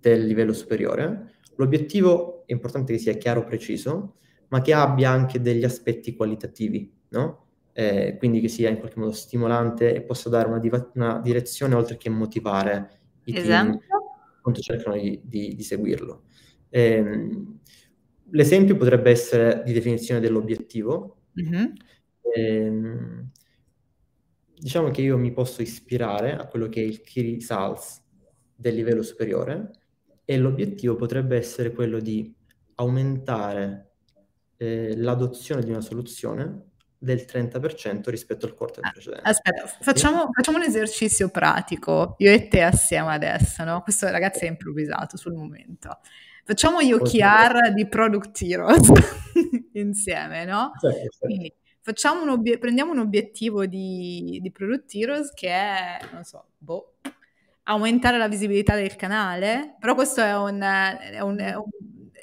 del livello superiore. L'obiettivo è importante che sia chiaro, preciso, ma che abbia anche degli aspetti qualitativi, no? Eh, quindi che sia in qualche modo stimolante e possa dare una, diva- una direzione oltre che motivare i esempio? team quanto cercano di, di, di seguirlo. Eh, l'esempio potrebbe essere di definizione dell'obiettivo. Mm-hmm. Eh, diciamo che io mi posso ispirare a quello che è il key results del livello superiore e l'obiettivo potrebbe essere quello di aumentare eh, l'adozione di una soluzione del 30% rispetto al quarto ah, precedente. Aspetta, facciamo, facciamo, un esercizio pratico, io e te assieme adesso, no? Questo ragazzi è improvvisato sul momento. Facciamo gli OKR di Product Heroes insieme, no? Certo, certo. Quindi un obiet- prendiamo un obiettivo di, di Product Heroes che è, non so, boh, aumentare la visibilità del canale, però questo è un, è un, è un,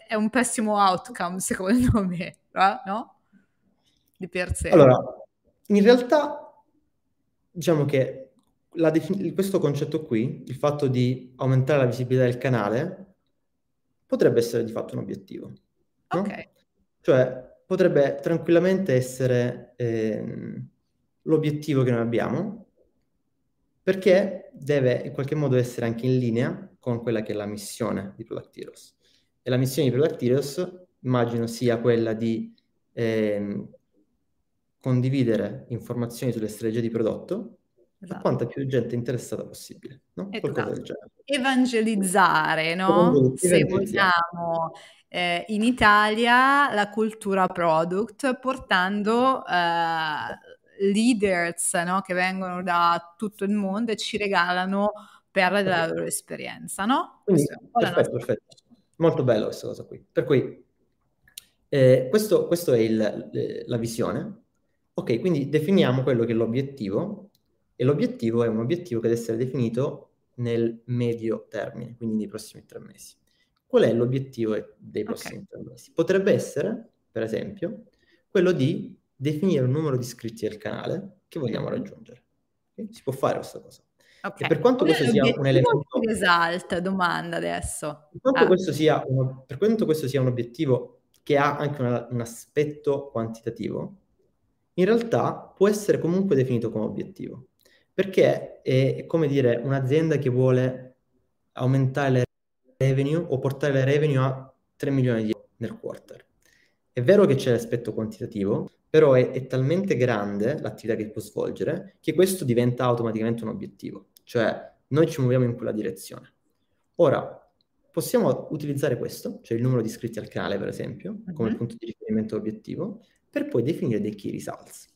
è un pessimo outcome secondo me, no? Di per sé. Allora, in realtà diciamo che defin- questo concetto qui, il fatto di aumentare la visibilità del canale, potrebbe essere di fatto un obiettivo. No? Ok. Cioè, potrebbe tranquillamente essere ehm, l'obiettivo che noi abbiamo, perché deve in qualche modo essere anche in linea con quella che è la missione di Product Heroes. E la missione di Product Heroes immagino sia quella di ehm, condividere informazioni sulle strategie di prodotto esatto. a quanta più gente interessata possibile, no? Esatto. Evangelizzare, no? Se vogliamo, eh, in Italia la cultura product portando eh, leaders no? che vengono da tutto il mondo e ci regalano perle della loro esperienza, no? Quindi, perfetto, perfetto. Molto bello questa cosa qui. Per cui eh, questo, questo, è il, la visione. Ok, quindi definiamo quello che è l'obiettivo e l'obiettivo è un obiettivo che deve essere definito nel medio termine, quindi nei prossimi tre mesi. Qual è l'obiettivo dei prossimi okay. tre mesi? Potrebbe essere, per esempio, quello di definire un numero di iscritti al canale che vogliamo raggiungere. Okay? Si può fare questa cosa. Okay. E per quanto questo sia un elemento... Result, domanda adesso. Per quanto, ah. questo sia un, per quanto questo sia un obiettivo che ha anche una, un aspetto quantitativo, in realtà può essere comunque definito come obiettivo. Perché è, come dire, un'azienda che vuole aumentare le revenue o portare le revenue a 3 milioni di euro nel quarter. È vero che c'è l'aspetto quantitativo, però è, è, talmente grande l'attività che può svolgere che questo diventa automaticamente un obiettivo, cioè noi ci muoviamo in quella direzione. Ora, possiamo utilizzare questo, cioè il numero di iscritti al canale per esempio, come uh-huh. punto di riferimento obiettivo, per poi definire dei key results.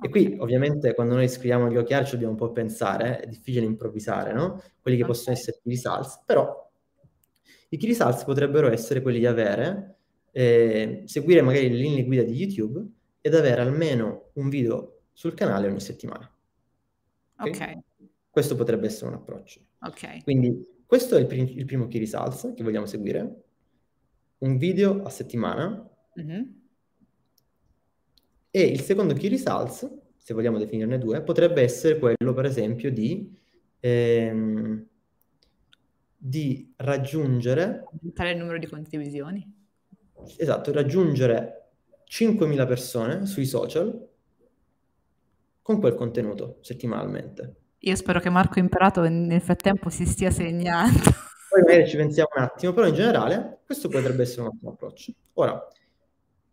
E qui ovviamente quando noi scriviamo gli OKR ci dobbiamo un po' pensare, è difficile improvvisare, no? Quelli che okay. possono essere key results, però i key results potrebbero essere quelli di avere, eh, seguire magari le linee guida di YouTube ed avere almeno un video sul canale ogni settimana. Ok. okay. Questo potrebbe essere un approccio. Ok. Quindi questo è il, prim- il primo key results che vogliamo seguire. Un video a settimana. Mm-hmm. E il secondo key results, se vogliamo definirne due, potrebbe essere quello, per esempio, di, ehm, di raggiungere... Aumentare il numero di condivisioni. Esatto, raggiungere 5.000 persone sui social con quel contenuto settimanalmente. Io spero che Marco Imperato nel frattempo si stia segnando. Poi magari ci pensiamo un attimo, però in generale questo potrebbe essere un ottimo approccio. Ora,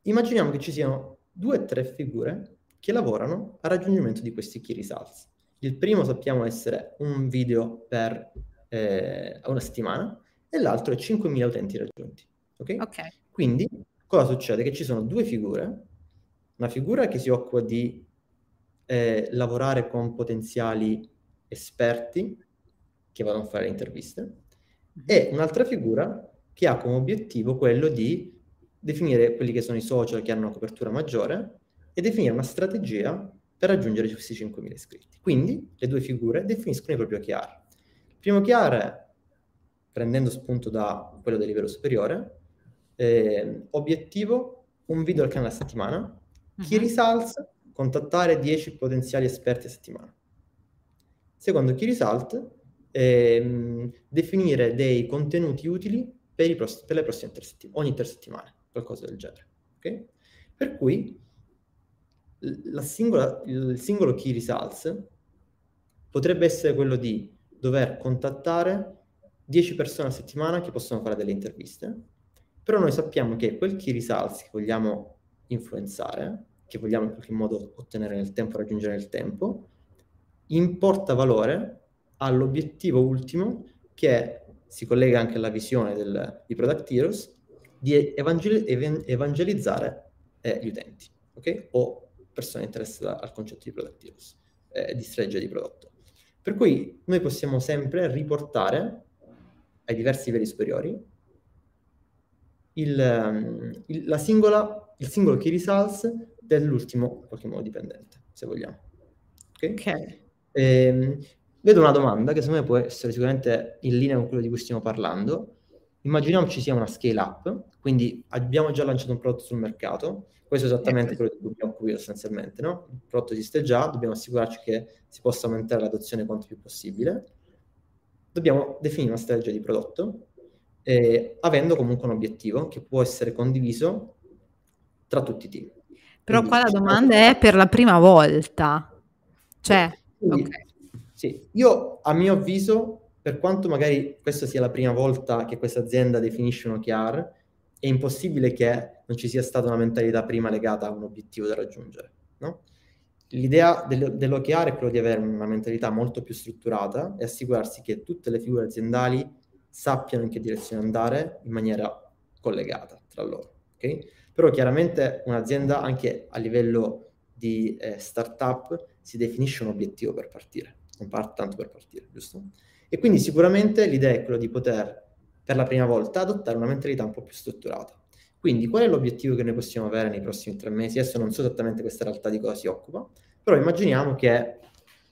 immaginiamo che ci siano due o tre figure che lavorano al raggiungimento di questi key results. Il primo sappiamo essere un video per eh, una settimana e l'altro è 5.000 utenti raggiunti. Ok? Ok. Quindi cosa succede? Che ci sono due figure, una figura che si occupa di eh, lavorare con potenziali esperti che vanno a fare le interviste mm-hmm. e un'altra figura che ha come obiettivo quello di definire quelli che sono i social che hanno una copertura maggiore e definire una strategia per raggiungere questi 5.000 iscritti. Quindi le due figure definiscono i propri OKR. Primo OKR, prendendo spunto da quello del livello superiore, eh, obiettivo, un video al canale a settimana, uh-huh. key results, contattare 10 potenziali esperti a settimana. Secondo key result, ehm, definire dei contenuti utili per, pross- per le prossime tre settimane, ogni tre settimane, qualcosa del genere. Okay? Per cui singola, il singolo key results potrebbe essere quello di dover contattare 10 persone a settimana che possono fare delle interviste, però noi sappiamo che quel key results che vogliamo influenzare, che vogliamo in qualche modo ottenere nel tempo, raggiungere nel tempo, importa valore all'obiettivo ultimo che si collega anche alla visione del, di Product Heroes di evangel- evangelizzare eh, gli utenti, ok? O persone interessate al concetto di Product Heroes, eh, di strategia di prodotto. Per cui noi possiamo sempre riportare ai diversi livelli superiori il, ehm, il, la singola, il singolo key results dell'ultimo, in qualche modo, dipendente, se vogliamo. Ok? okay. Ehm, vedo una domanda che secondo me può essere sicuramente in linea con quello di cui stiamo parlando. Immaginiamo ci sia una scale up, quindi abbiamo già lanciato un prodotto sul mercato, questo è esattamente quello di cui abbiamo occupato sostanzialmente, no? Il prodotto esiste già, dobbiamo assicurarci che si possa aumentare l'adozione quanto più possibile. Dobbiamo definire una strategia di prodotto, eh, avendo comunque un obiettivo che può essere condiviso tra tutti i team. Però Quindi, qua la domanda è per la prima volta. Cioè, quindi, okay. Sì, io a mio avviso, per quanto magari questa sia la prima volta che questa azienda definisce un OKR, è impossibile che non ci sia stata una mentalità prima legata a un obiettivo da raggiungere, no? L'idea del, dell'OKR è quella di avere una mentalità molto più strutturata e assicurarsi che tutte le figure aziendali sappiano in che direzione andare in maniera collegata tra loro, ok? Però chiaramente un'azienda anche a livello di eh, startup si definisce un obiettivo per partire, non parte tanto per partire, giusto? E quindi sicuramente l'idea è quella di poter per la prima volta adottare una mentalità un po' più strutturata. Quindi qual è l'obiettivo che noi possiamo avere nei prossimi tre mesi? Adesso non so esattamente questa realtà di cosa si occupa, però immaginiamo che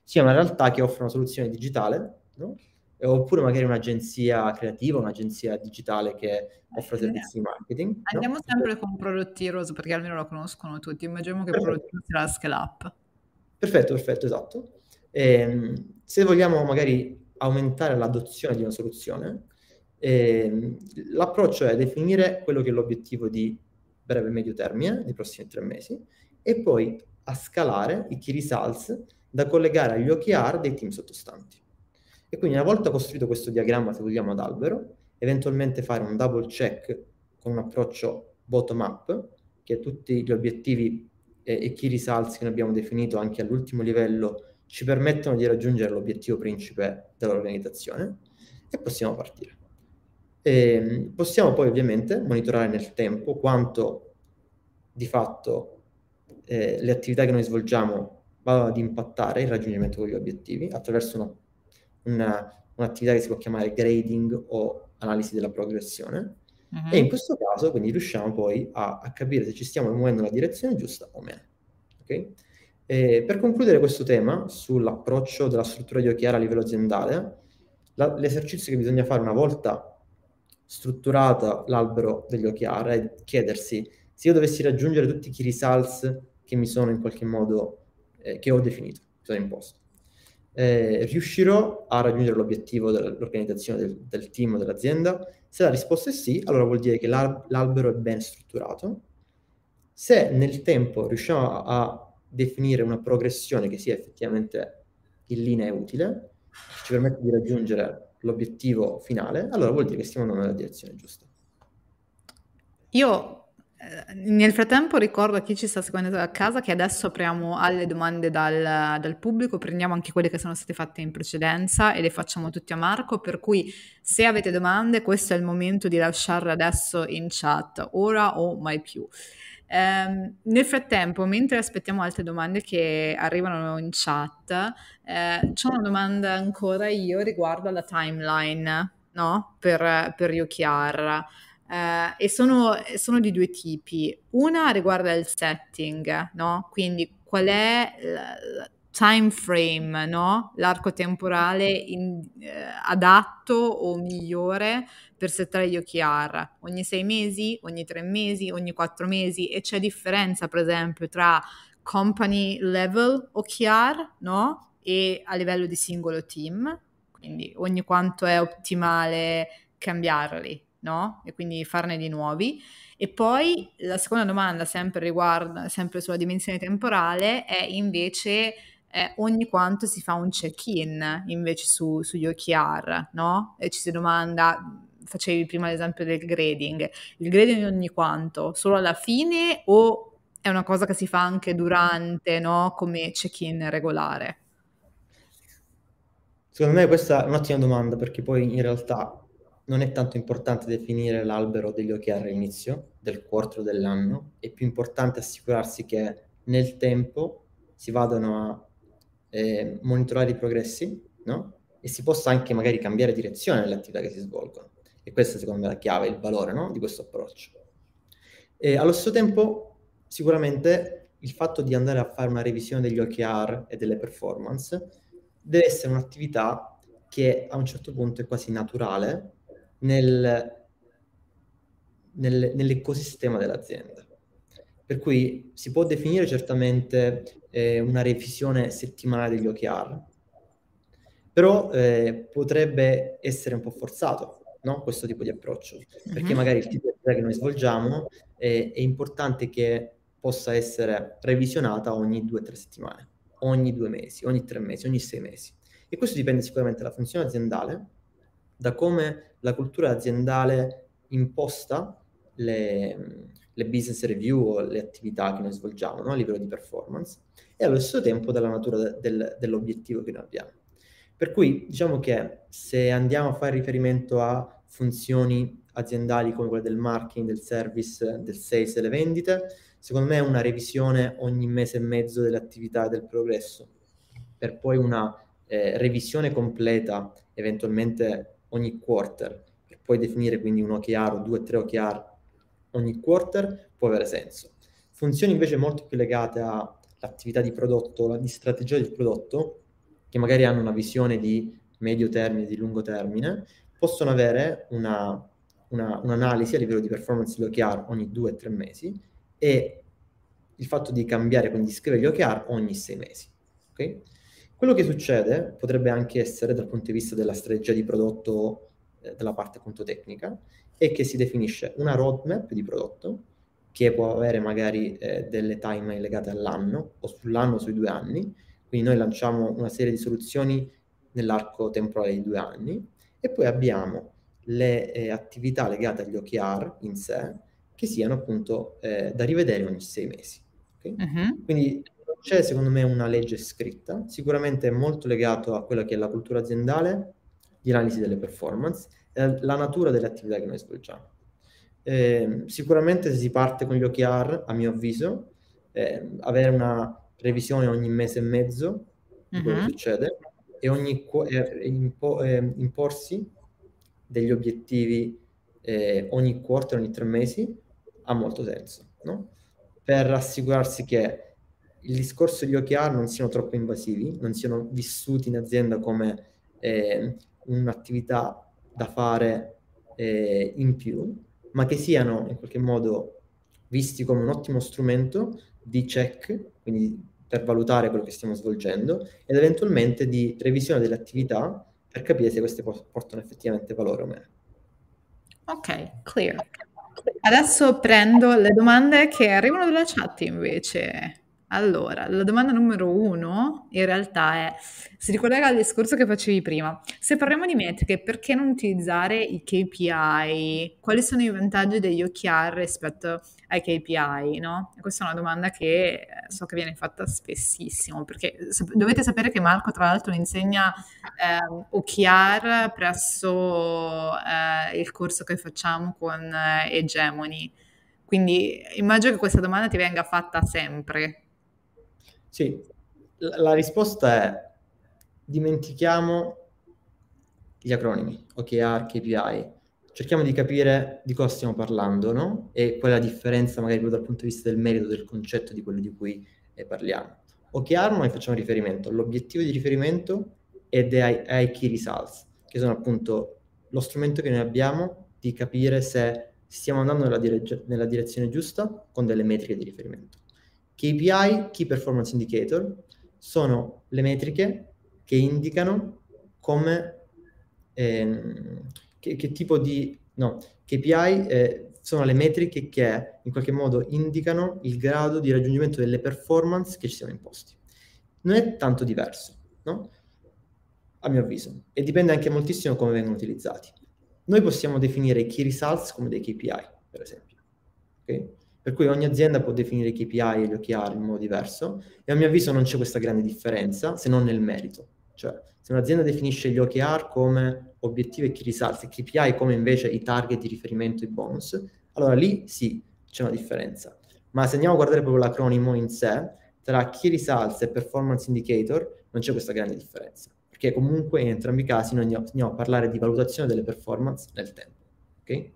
sia una realtà che offre una soluzione digitale, no? oppure magari un'agenzia creativa, un'agenzia digitale che offre servizi di marketing. Andiamo no? sempre con Product Heroes perché almeno lo conoscono tutti. Immaginiamo che perfetto. Heroes sia la scale up. Perfetto, perfetto, esatto. E, ehm, se vogliamo magari aumentare l'adozione di una soluzione, eh, l'approccio è definire quello che è l'obiettivo di breve e medio termine, nei prossimi tre mesi, e poi a scalare i key results da collegare agli OKR dei team sottostanti. E quindi una volta costruito questo diagramma, se vogliamo, ad albero, eventualmente fare un double check con un approccio bottom up, che tutti gli obiettivi e, e key results che noi abbiamo definito anche all'ultimo livello ci permettono di raggiungere l'obiettivo principe dell'organizzazione e possiamo partire. E ehm, possiamo poi ovviamente monitorare nel tempo quanto di fatto eh, le attività che noi svolgiamo vadano ad impattare il raggiungimento degli obiettivi attraverso una, una, un'attività che si può chiamare grading o analisi della progressione. Uh-huh. E in questo caso quindi riusciamo poi a, a, capire se ci stiamo muovendo nella direzione giusta o meno. Okay? E per concludere questo tema sull'approccio della struttura di OKR a livello aziendale, la, l'esercizio che bisogna fare una volta strutturata l'albero degli OKR è chiedersi se io dovessi raggiungere tutti i key results che mi sono in qualche modo, eh, che ho definito, che sono imposto. Eh, riuscirò a raggiungere l'obiettivo dell'organizzazione del, del team, dell'azienda? Se la risposta è sì, allora vuol dire che l'albero è ben strutturato. Se nel tempo riusciamo a definire una progressione che sia effettivamente in linea e utile, che ci permette di raggiungere l'obiettivo finale, allora vuol dire che stiamo andando nella direzione giusta. Io eh, nel frattempo ricordo a chi ci sta seguendo a casa che adesso apriamo alle domande dal, dal, pubblico, prendiamo anche quelle che sono state fatte in precedenza e le facciamo tutte a Marco, per cui se avete domande questo è il momento di lasciarle adesso in chat, ora o mai più. Eh, nel frattempo, mentre aspettiamo altre domande che arrivano in chat, eh, c'è una domanda ancora io riguardo alla timeline, no? Per, per UKR. Eh, e sono, sono, di due tipi. Una riguarda il setting, no? Quindi qual è il time frame, no? l'arco temporale in, eh, adatto o migliore per settare gli OKR. Ogni sei mesi, ogni tre mesi, ogni quattro mesi e c'è differenza per esempio tra company level OKR no? e a livello di singolo team, quindi ogni quanto è ottimale cambiarli no? e quindi farne di nuovi. E poi la seconda domanda, sempre riguarda, sempre sulla dimensione temporale, è invece eh, ogni quanto si fa un check-in invece su, sugli OKR, no? E ci si domanda, facevi prima l'esempio del grading, il grading ogni quanto? Solo alla fine o è una cosa che si fa anche durante, no? Come check-in regolare? Secondo me questa è un'ottima domanda perché poi in realtà non è tanto importante definire l'albero degli OKR all'inizio del quarto dell'anno, è più importante assicurarsi che nel tempo si vadano a eh, monitorare i progressi, no? E si possa anche magari cambiare direzione nelle attività che si svolgono. E questa secondo me è la chiave, il valore no? di questo approccio. E allo stesso tempo, sicuramente il fatto di andare a fare una revisione degli OKR e delle performance deve essere un'attività che a un certo punto è quasi naturale nel, nel, nell'ecosistema dell'azienda. Per cui si può definire certamente eh, una revisione settimanale degli OKR, però eh, potrebbe essere un po' forzato no? questo tipo di approccio, perché mm-hmm. magari il tipo di attività che noi svolgiamo eh, è importante che possa essere revisionata ogni due o tre settimane, ogni due mesi, ogni tre mesi, ogni sei mesi. E questo dipende sicuramente dalla funzione aziendale, da come la cultura aziendale imposta le, le business review o le attività che noi svolgiamo no? a livello di performance e allo stesso tempo dalla natura de- del, dell'obiettivo che noi abbiamo. Per cui diciamo che se andiamo a fare riferimento a funzioni aziendali come quelle del marketing, del service, del sales e delle vendite, secondo me è una revisione ogni mese e mezzo delle attività e del progresso, per poi una eh, revisione completa, eventualmente ogni quarter, per poi definire quindi un OKR o due o tre OKR ogni quarter, può avere senso. Funzioni invece molto più legate all'attività di prodotto, di strategia del prodotto, che magari hanno una visione di medio termine, di lungo termine, possono avere una, una, un'analisi a livello di performance di OKR ogni due o tre mesi e il fatto di cambiare, quindi di scrivere gli OKR ogni sei mesi. Okay? Quello che succede potrebbe anche essere dal punto di vista della strategia di prodotto, eh, della parte appunto tecnica, è che si definisce una roadmap di prodotto che può avere magari eh, delle timeline legate all'anno o sull'anno o sui due anni. Quindi noi lanciamo una serie di soluzioni nell'arco temporale di due anni e poi abbiamo le eh, attività legate agli OKR in sé che siano appunto eh, da rivedere ogni sei mesi. Okay? Uh-huh. Quindi c'è secondo me una legge scritta, sicuramente è molto legato a quella che è la cultura aziendale, di analisi delle performance, la natura delle attività che noi svolgiamo. Eh, sicuramente se si parte con gli OKR, a mio avviso, eh, avere una revisione ogni mese e mezzo di quello uh-huh. che succede e ogni, impo- imporsi degli obiettivi eh, ogni quarter, ogni tre mesi, ha molto senso, no? Per assicurarsi che il discorso degli OKR non siano troppo invasivi, non siano vissuti in azienda come eh, un'attività da fare eh, in più, ma che siano in qualche modo visti come un ottimo strumento di check, quindi per valutare quello che stiamo svolgendo, ed eventualmente di revisione delle attività per capire se queste portano effettivamente valore o meno. Ok, clear. Adesso prendo le domande che arrivano dalla chat invece. Allora, la domanda numero uno in realtà è, si ricollega al discorso che facevi prima. Se parliamo di metriche, perché non utilizzare i KPI? Quali sono i vantaggi degli OKR rispetto ai KPI? No? questa è una domanda che eh, so che viene fatta spessissimo, perché dovete sapere che Marco tra l'altro insegna eh, OKR presso eh, il corso che facciamo con eh, Hegemony. Quindi immagino che questa domanda ti venga fatta sempre. Sì, la risposta è dimentichiamo gli acronimi, OKR, KPI, cerchiamo di capire di cosa stiamo parlando, no? E qual è la differenza magari proprio dal punto di vista del merito del concetto di quello di cui ne parliamo. OKR noi facciamo riferimento all'obiettivo di riferimento ed ai, ai key results, che sono appunto lo strumento che noi abbiamo di capire se stiamo andando nella, dire- nella direzione giusta con delle metriche di riferimento. KPI, Key Performance Indicator, sono le metriche che indicano come, ehm, che, che, tipo di, no, KPI eh, sono le metriche che in qualche modo indicano il grado di raggiungimento delle performance che ci siamo imposti. Non è tanto diverso, no? A mio avviso. E dipende anche moltissimo come vengono utilizzati. Noi possiamo definire i key results come dei KPI, per esempio. Okay? Per cui ogni azienda può definire i KPI e gli OKR in modo diverso e a mio avviso non c'è questa grande differenza se non nel merito. Cioè, se un'azienda definisce gli OKR come obiettivi e key results e KPI come invece i target di riferimento e i bonus, allora lì sì, c'è una differenza. Ma se andiamo a guardare proprio l'acronimo in sé, tra key results e performance indicator non c'è questa grande differenza, perché comunque in entrambi i casi noi andiamo a parlare di valutazione delle performance nel tempo. Okay?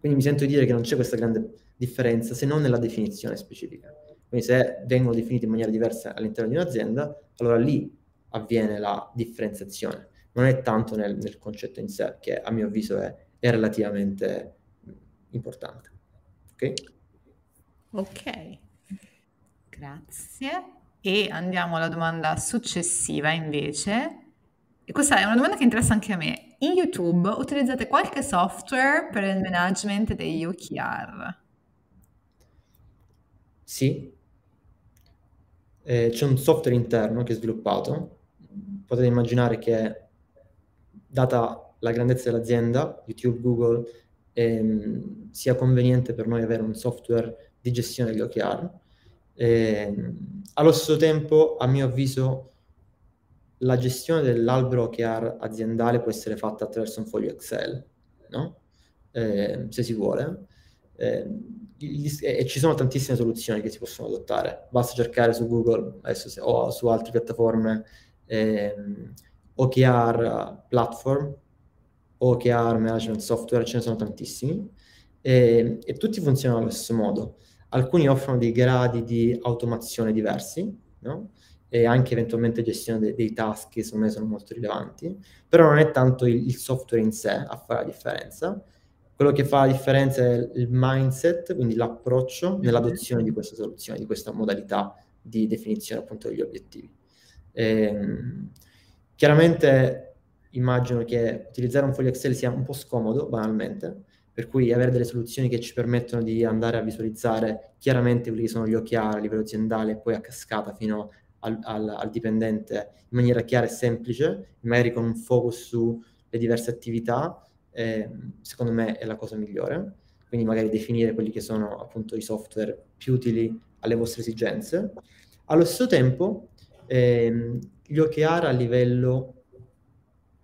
Quindi mi sento di dire che non c'è questa grande differenza se non nella definizione specifica. Quindi se vengono definiti in maniera diversa all'interno di un'azienda, allora lì avviene la differenziazione. Non è tanto nel, nel concetto in sé, che a mio avviso è, è relativamente importante. Ok? Ok, grazie. E andiamo alla domanda successiva invece. E questa è una domanda che interessa anche a me. In YouTube utilizzate qualche software per il management degli OKR? Sì, eh, c'è un software interno che è sviluppato. Potete immaginare che, data la grandezza dell'azienda, YouTube, Google, ehm, sia conveniente per noi avere un software di gestione degli OKR. Eh, allo stesso tempo, a mio avviso, la gestione dell'albero OKR aziendale può essere fatta attraverso un foglio Excel, no? eh, se si vuole. Eh, e ci sono tantissime soluzioni che si possono adottare. Basta cercare su Google se, o su altre piattaforme ehm, OKR platform, OKR management software, ce ne sono tantissimi e, e tutti funzionano allo stesso modo. Alcuni offrono dei gradi di automazione diversi, no? e anche eventualmente gestione de- dei task secondo me sono molto rilevanti, però non è tanto il, il software in sé a fare la differenza, quello che fa la differenza è il mindset, quindi l'approccio nell'adozione di questa soluzione, di questa modalità di definizione appunto degli obiettivi. Ehm, chiaramente immagino che utilizzare un foglio Excel sia un po' scomodo, banalmente, per cui avere delle soluzioni che ci permettono di andare a visualizzare chiaramente quelli che sono gli OKR a livello aziendale e poi a cascata fino al, al, al dipendente in maniera chiara e semplice, magari con un focus sulle diverse attività, eh, secondo me è la cosa migliore. Quindi magari definire quelli che sono appunto i software più utili alle vostre esigenze. Allo stesso tempo, ehm, gli OKR a livello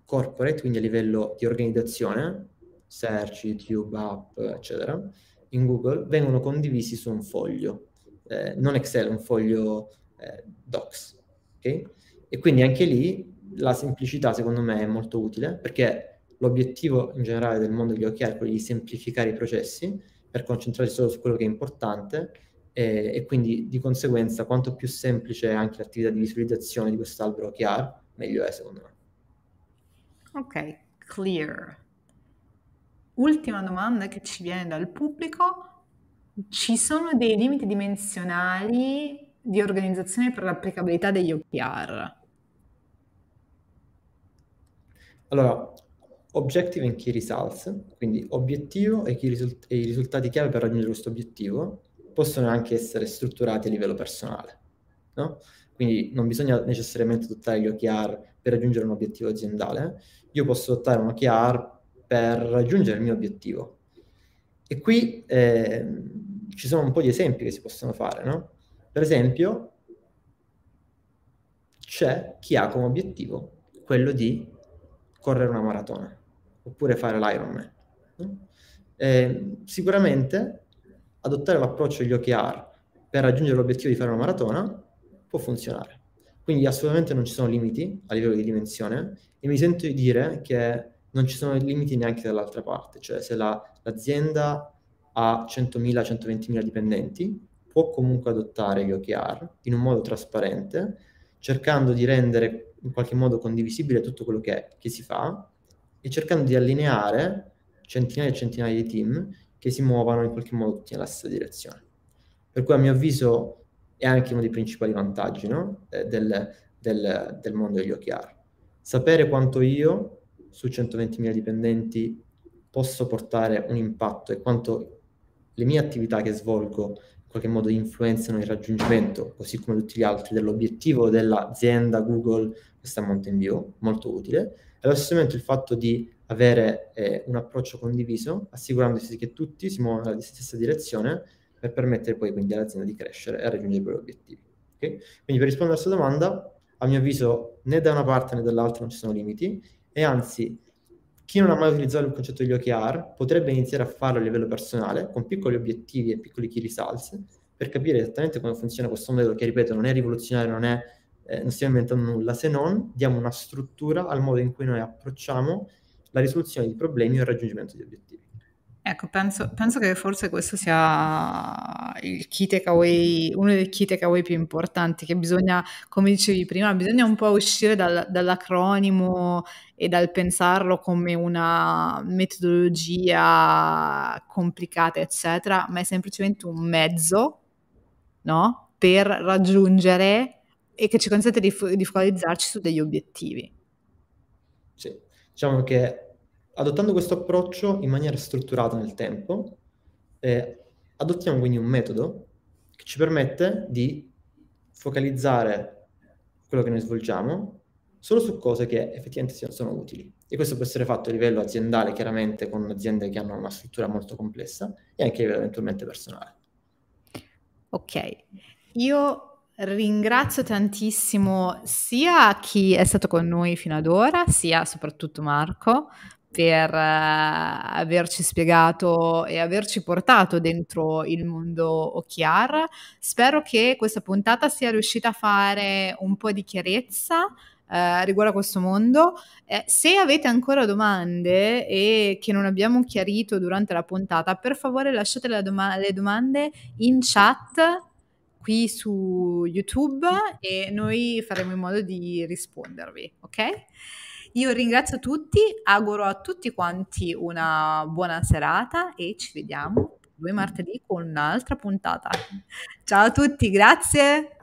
corporate, quindi a livello di organizzazione, search, YouTube, app, eccetera, in Google, vengono condivisi su un foglio, eh, non Excel, un foglio eh, Docs. Okay? E quindi anche lì la semplicità secondo me è molto utile perché L'obiettivo in generale del mondo degli OKR è quello di semplificare i processi per concentrarsi solo su quello che è importante e, e quindi di conseguenza quanto più semplice è anche l'attività di visualizzazione di quest'albero OKR, meglio è secondo me. Ok, clear. Ultima domanda che ci viene dal pubblico. Ci sono dei limiti dimensionali di organizzazione per l'applicabilità degli OKR? Allora, Objective and Key Results, quindi obiettivo e, risult- e, i risultati chiave per raggiungere questo obiettivo possono anche essere strutturati a livello personale, no? Quindi non bisogna necessariamente adottare gli OKR per raggiungere un obiettivo aziendale, io posso adottare un OKR per raggiungere il mio obiettivo. E qui eh, ci sono un po' di esempi che si possono fare, no? Per esempio, c'è chi ha come obiettivo quello di correre una maratona oppure fare l'Ironman. Eh, sicuramente adottare l'approccio degli OKR per raggiungere l'obiettivo di fare una maratona può funzionare. Quindi assolutamente non ci sono limiti a livello di dimensione e mi sento di dire che non ci sono limiti neanche dall'altra parte, cioè se la, l'azienda ha 100.000, 120.000 dipendenti, può comunque adottare gli OKR in un modo trasparente, cercando di rendere in qualche modo condivisibile tutto quello che, che si fa e cercando di allineare centinaia e centinaia di team che si muovano in qualche modo tutti nella stessa direzione. Per cui a mio avviso è anche uno dei principali vantaggi no? eh, del, del, del, mondo degli OKR. Sapere quanto io su 120.000 dipendenti posso portare un impatto e quanto le mie attività che svolgo in qualche modo influenzano il raggiungimento, così come tutti gli altri, dell'obiettivo dell'azienda Google, questa Mountain View, molto utile. Allo stesso momento il fatto di avere eh, un approccio condiviso, assicurandosi che tutti si muovono nella stessa direzione per permettere poi quindi all'azienda di crescere e raggiungere i propri obiettivi. Okay? Quindi per rispondere a questa domanda, a mio avviso né da una parte né dall'altra non ci sono limiti e anzi chi non ha mai utilizzato il concetto degli OKR potrebbe iniziare a farlo a livello personale, con piccoli obiettivi e piccoli key results, per capire esattamente come funziona questo modello che, ripeto, non è rivoluzionario, non, è, eh, non stiamo inventando nulla, se non diamo una struttura al modo in cui noi approcciamo la risoluzione di problemi o il raggiungimento di obiettivi. Ecco, penso, penso, che forse questo sia il key takeaway, uno dei key takeaway più importanti, che bisogna, come dicevi prima, bisogna un po' uscire dal, dall'acronimo e dal pensarlo come una metodologia complicata, eccetera, ma è semplicemente un mezzo, no? Per raggiungere e che ci consente di, di focalizzarci su degli obiettivi. Sì, diciamo che adottando questo approccio in maniera strutturata nel tempo, eh, adottiamo quindi un metodo che ci permette di focalizzare quello che noi svolgiamo solo su cose che effettivamente sono utili. E questo può essere fatto a livello aziendale, chiaramente con aziende che hanno una struttura molto complessa, e anche a livello eventualmente personale. Ok, io ringrazio tantissimo sia chi è stato con noi fino ad ora, sia soprattutto Marco, per uh, averci spiegato e averci portato dentro il mondo OKR. Spero che questa puntata sia riuscita a fare un po' di chiarezza uh, riguardo a questo mondo. Eh, se avete ancora domande e che non abbiamo chiarito durante la puntata, per favore lasciate doma- le domande in chat qui su YouTube e noi faremo in modo di rispondervi, ok? Io ringrazio tutti, auguro a tutti quanti una buona serata e ci vediamo due martedì con un'altra puntata. Ciao a tutti, grazie.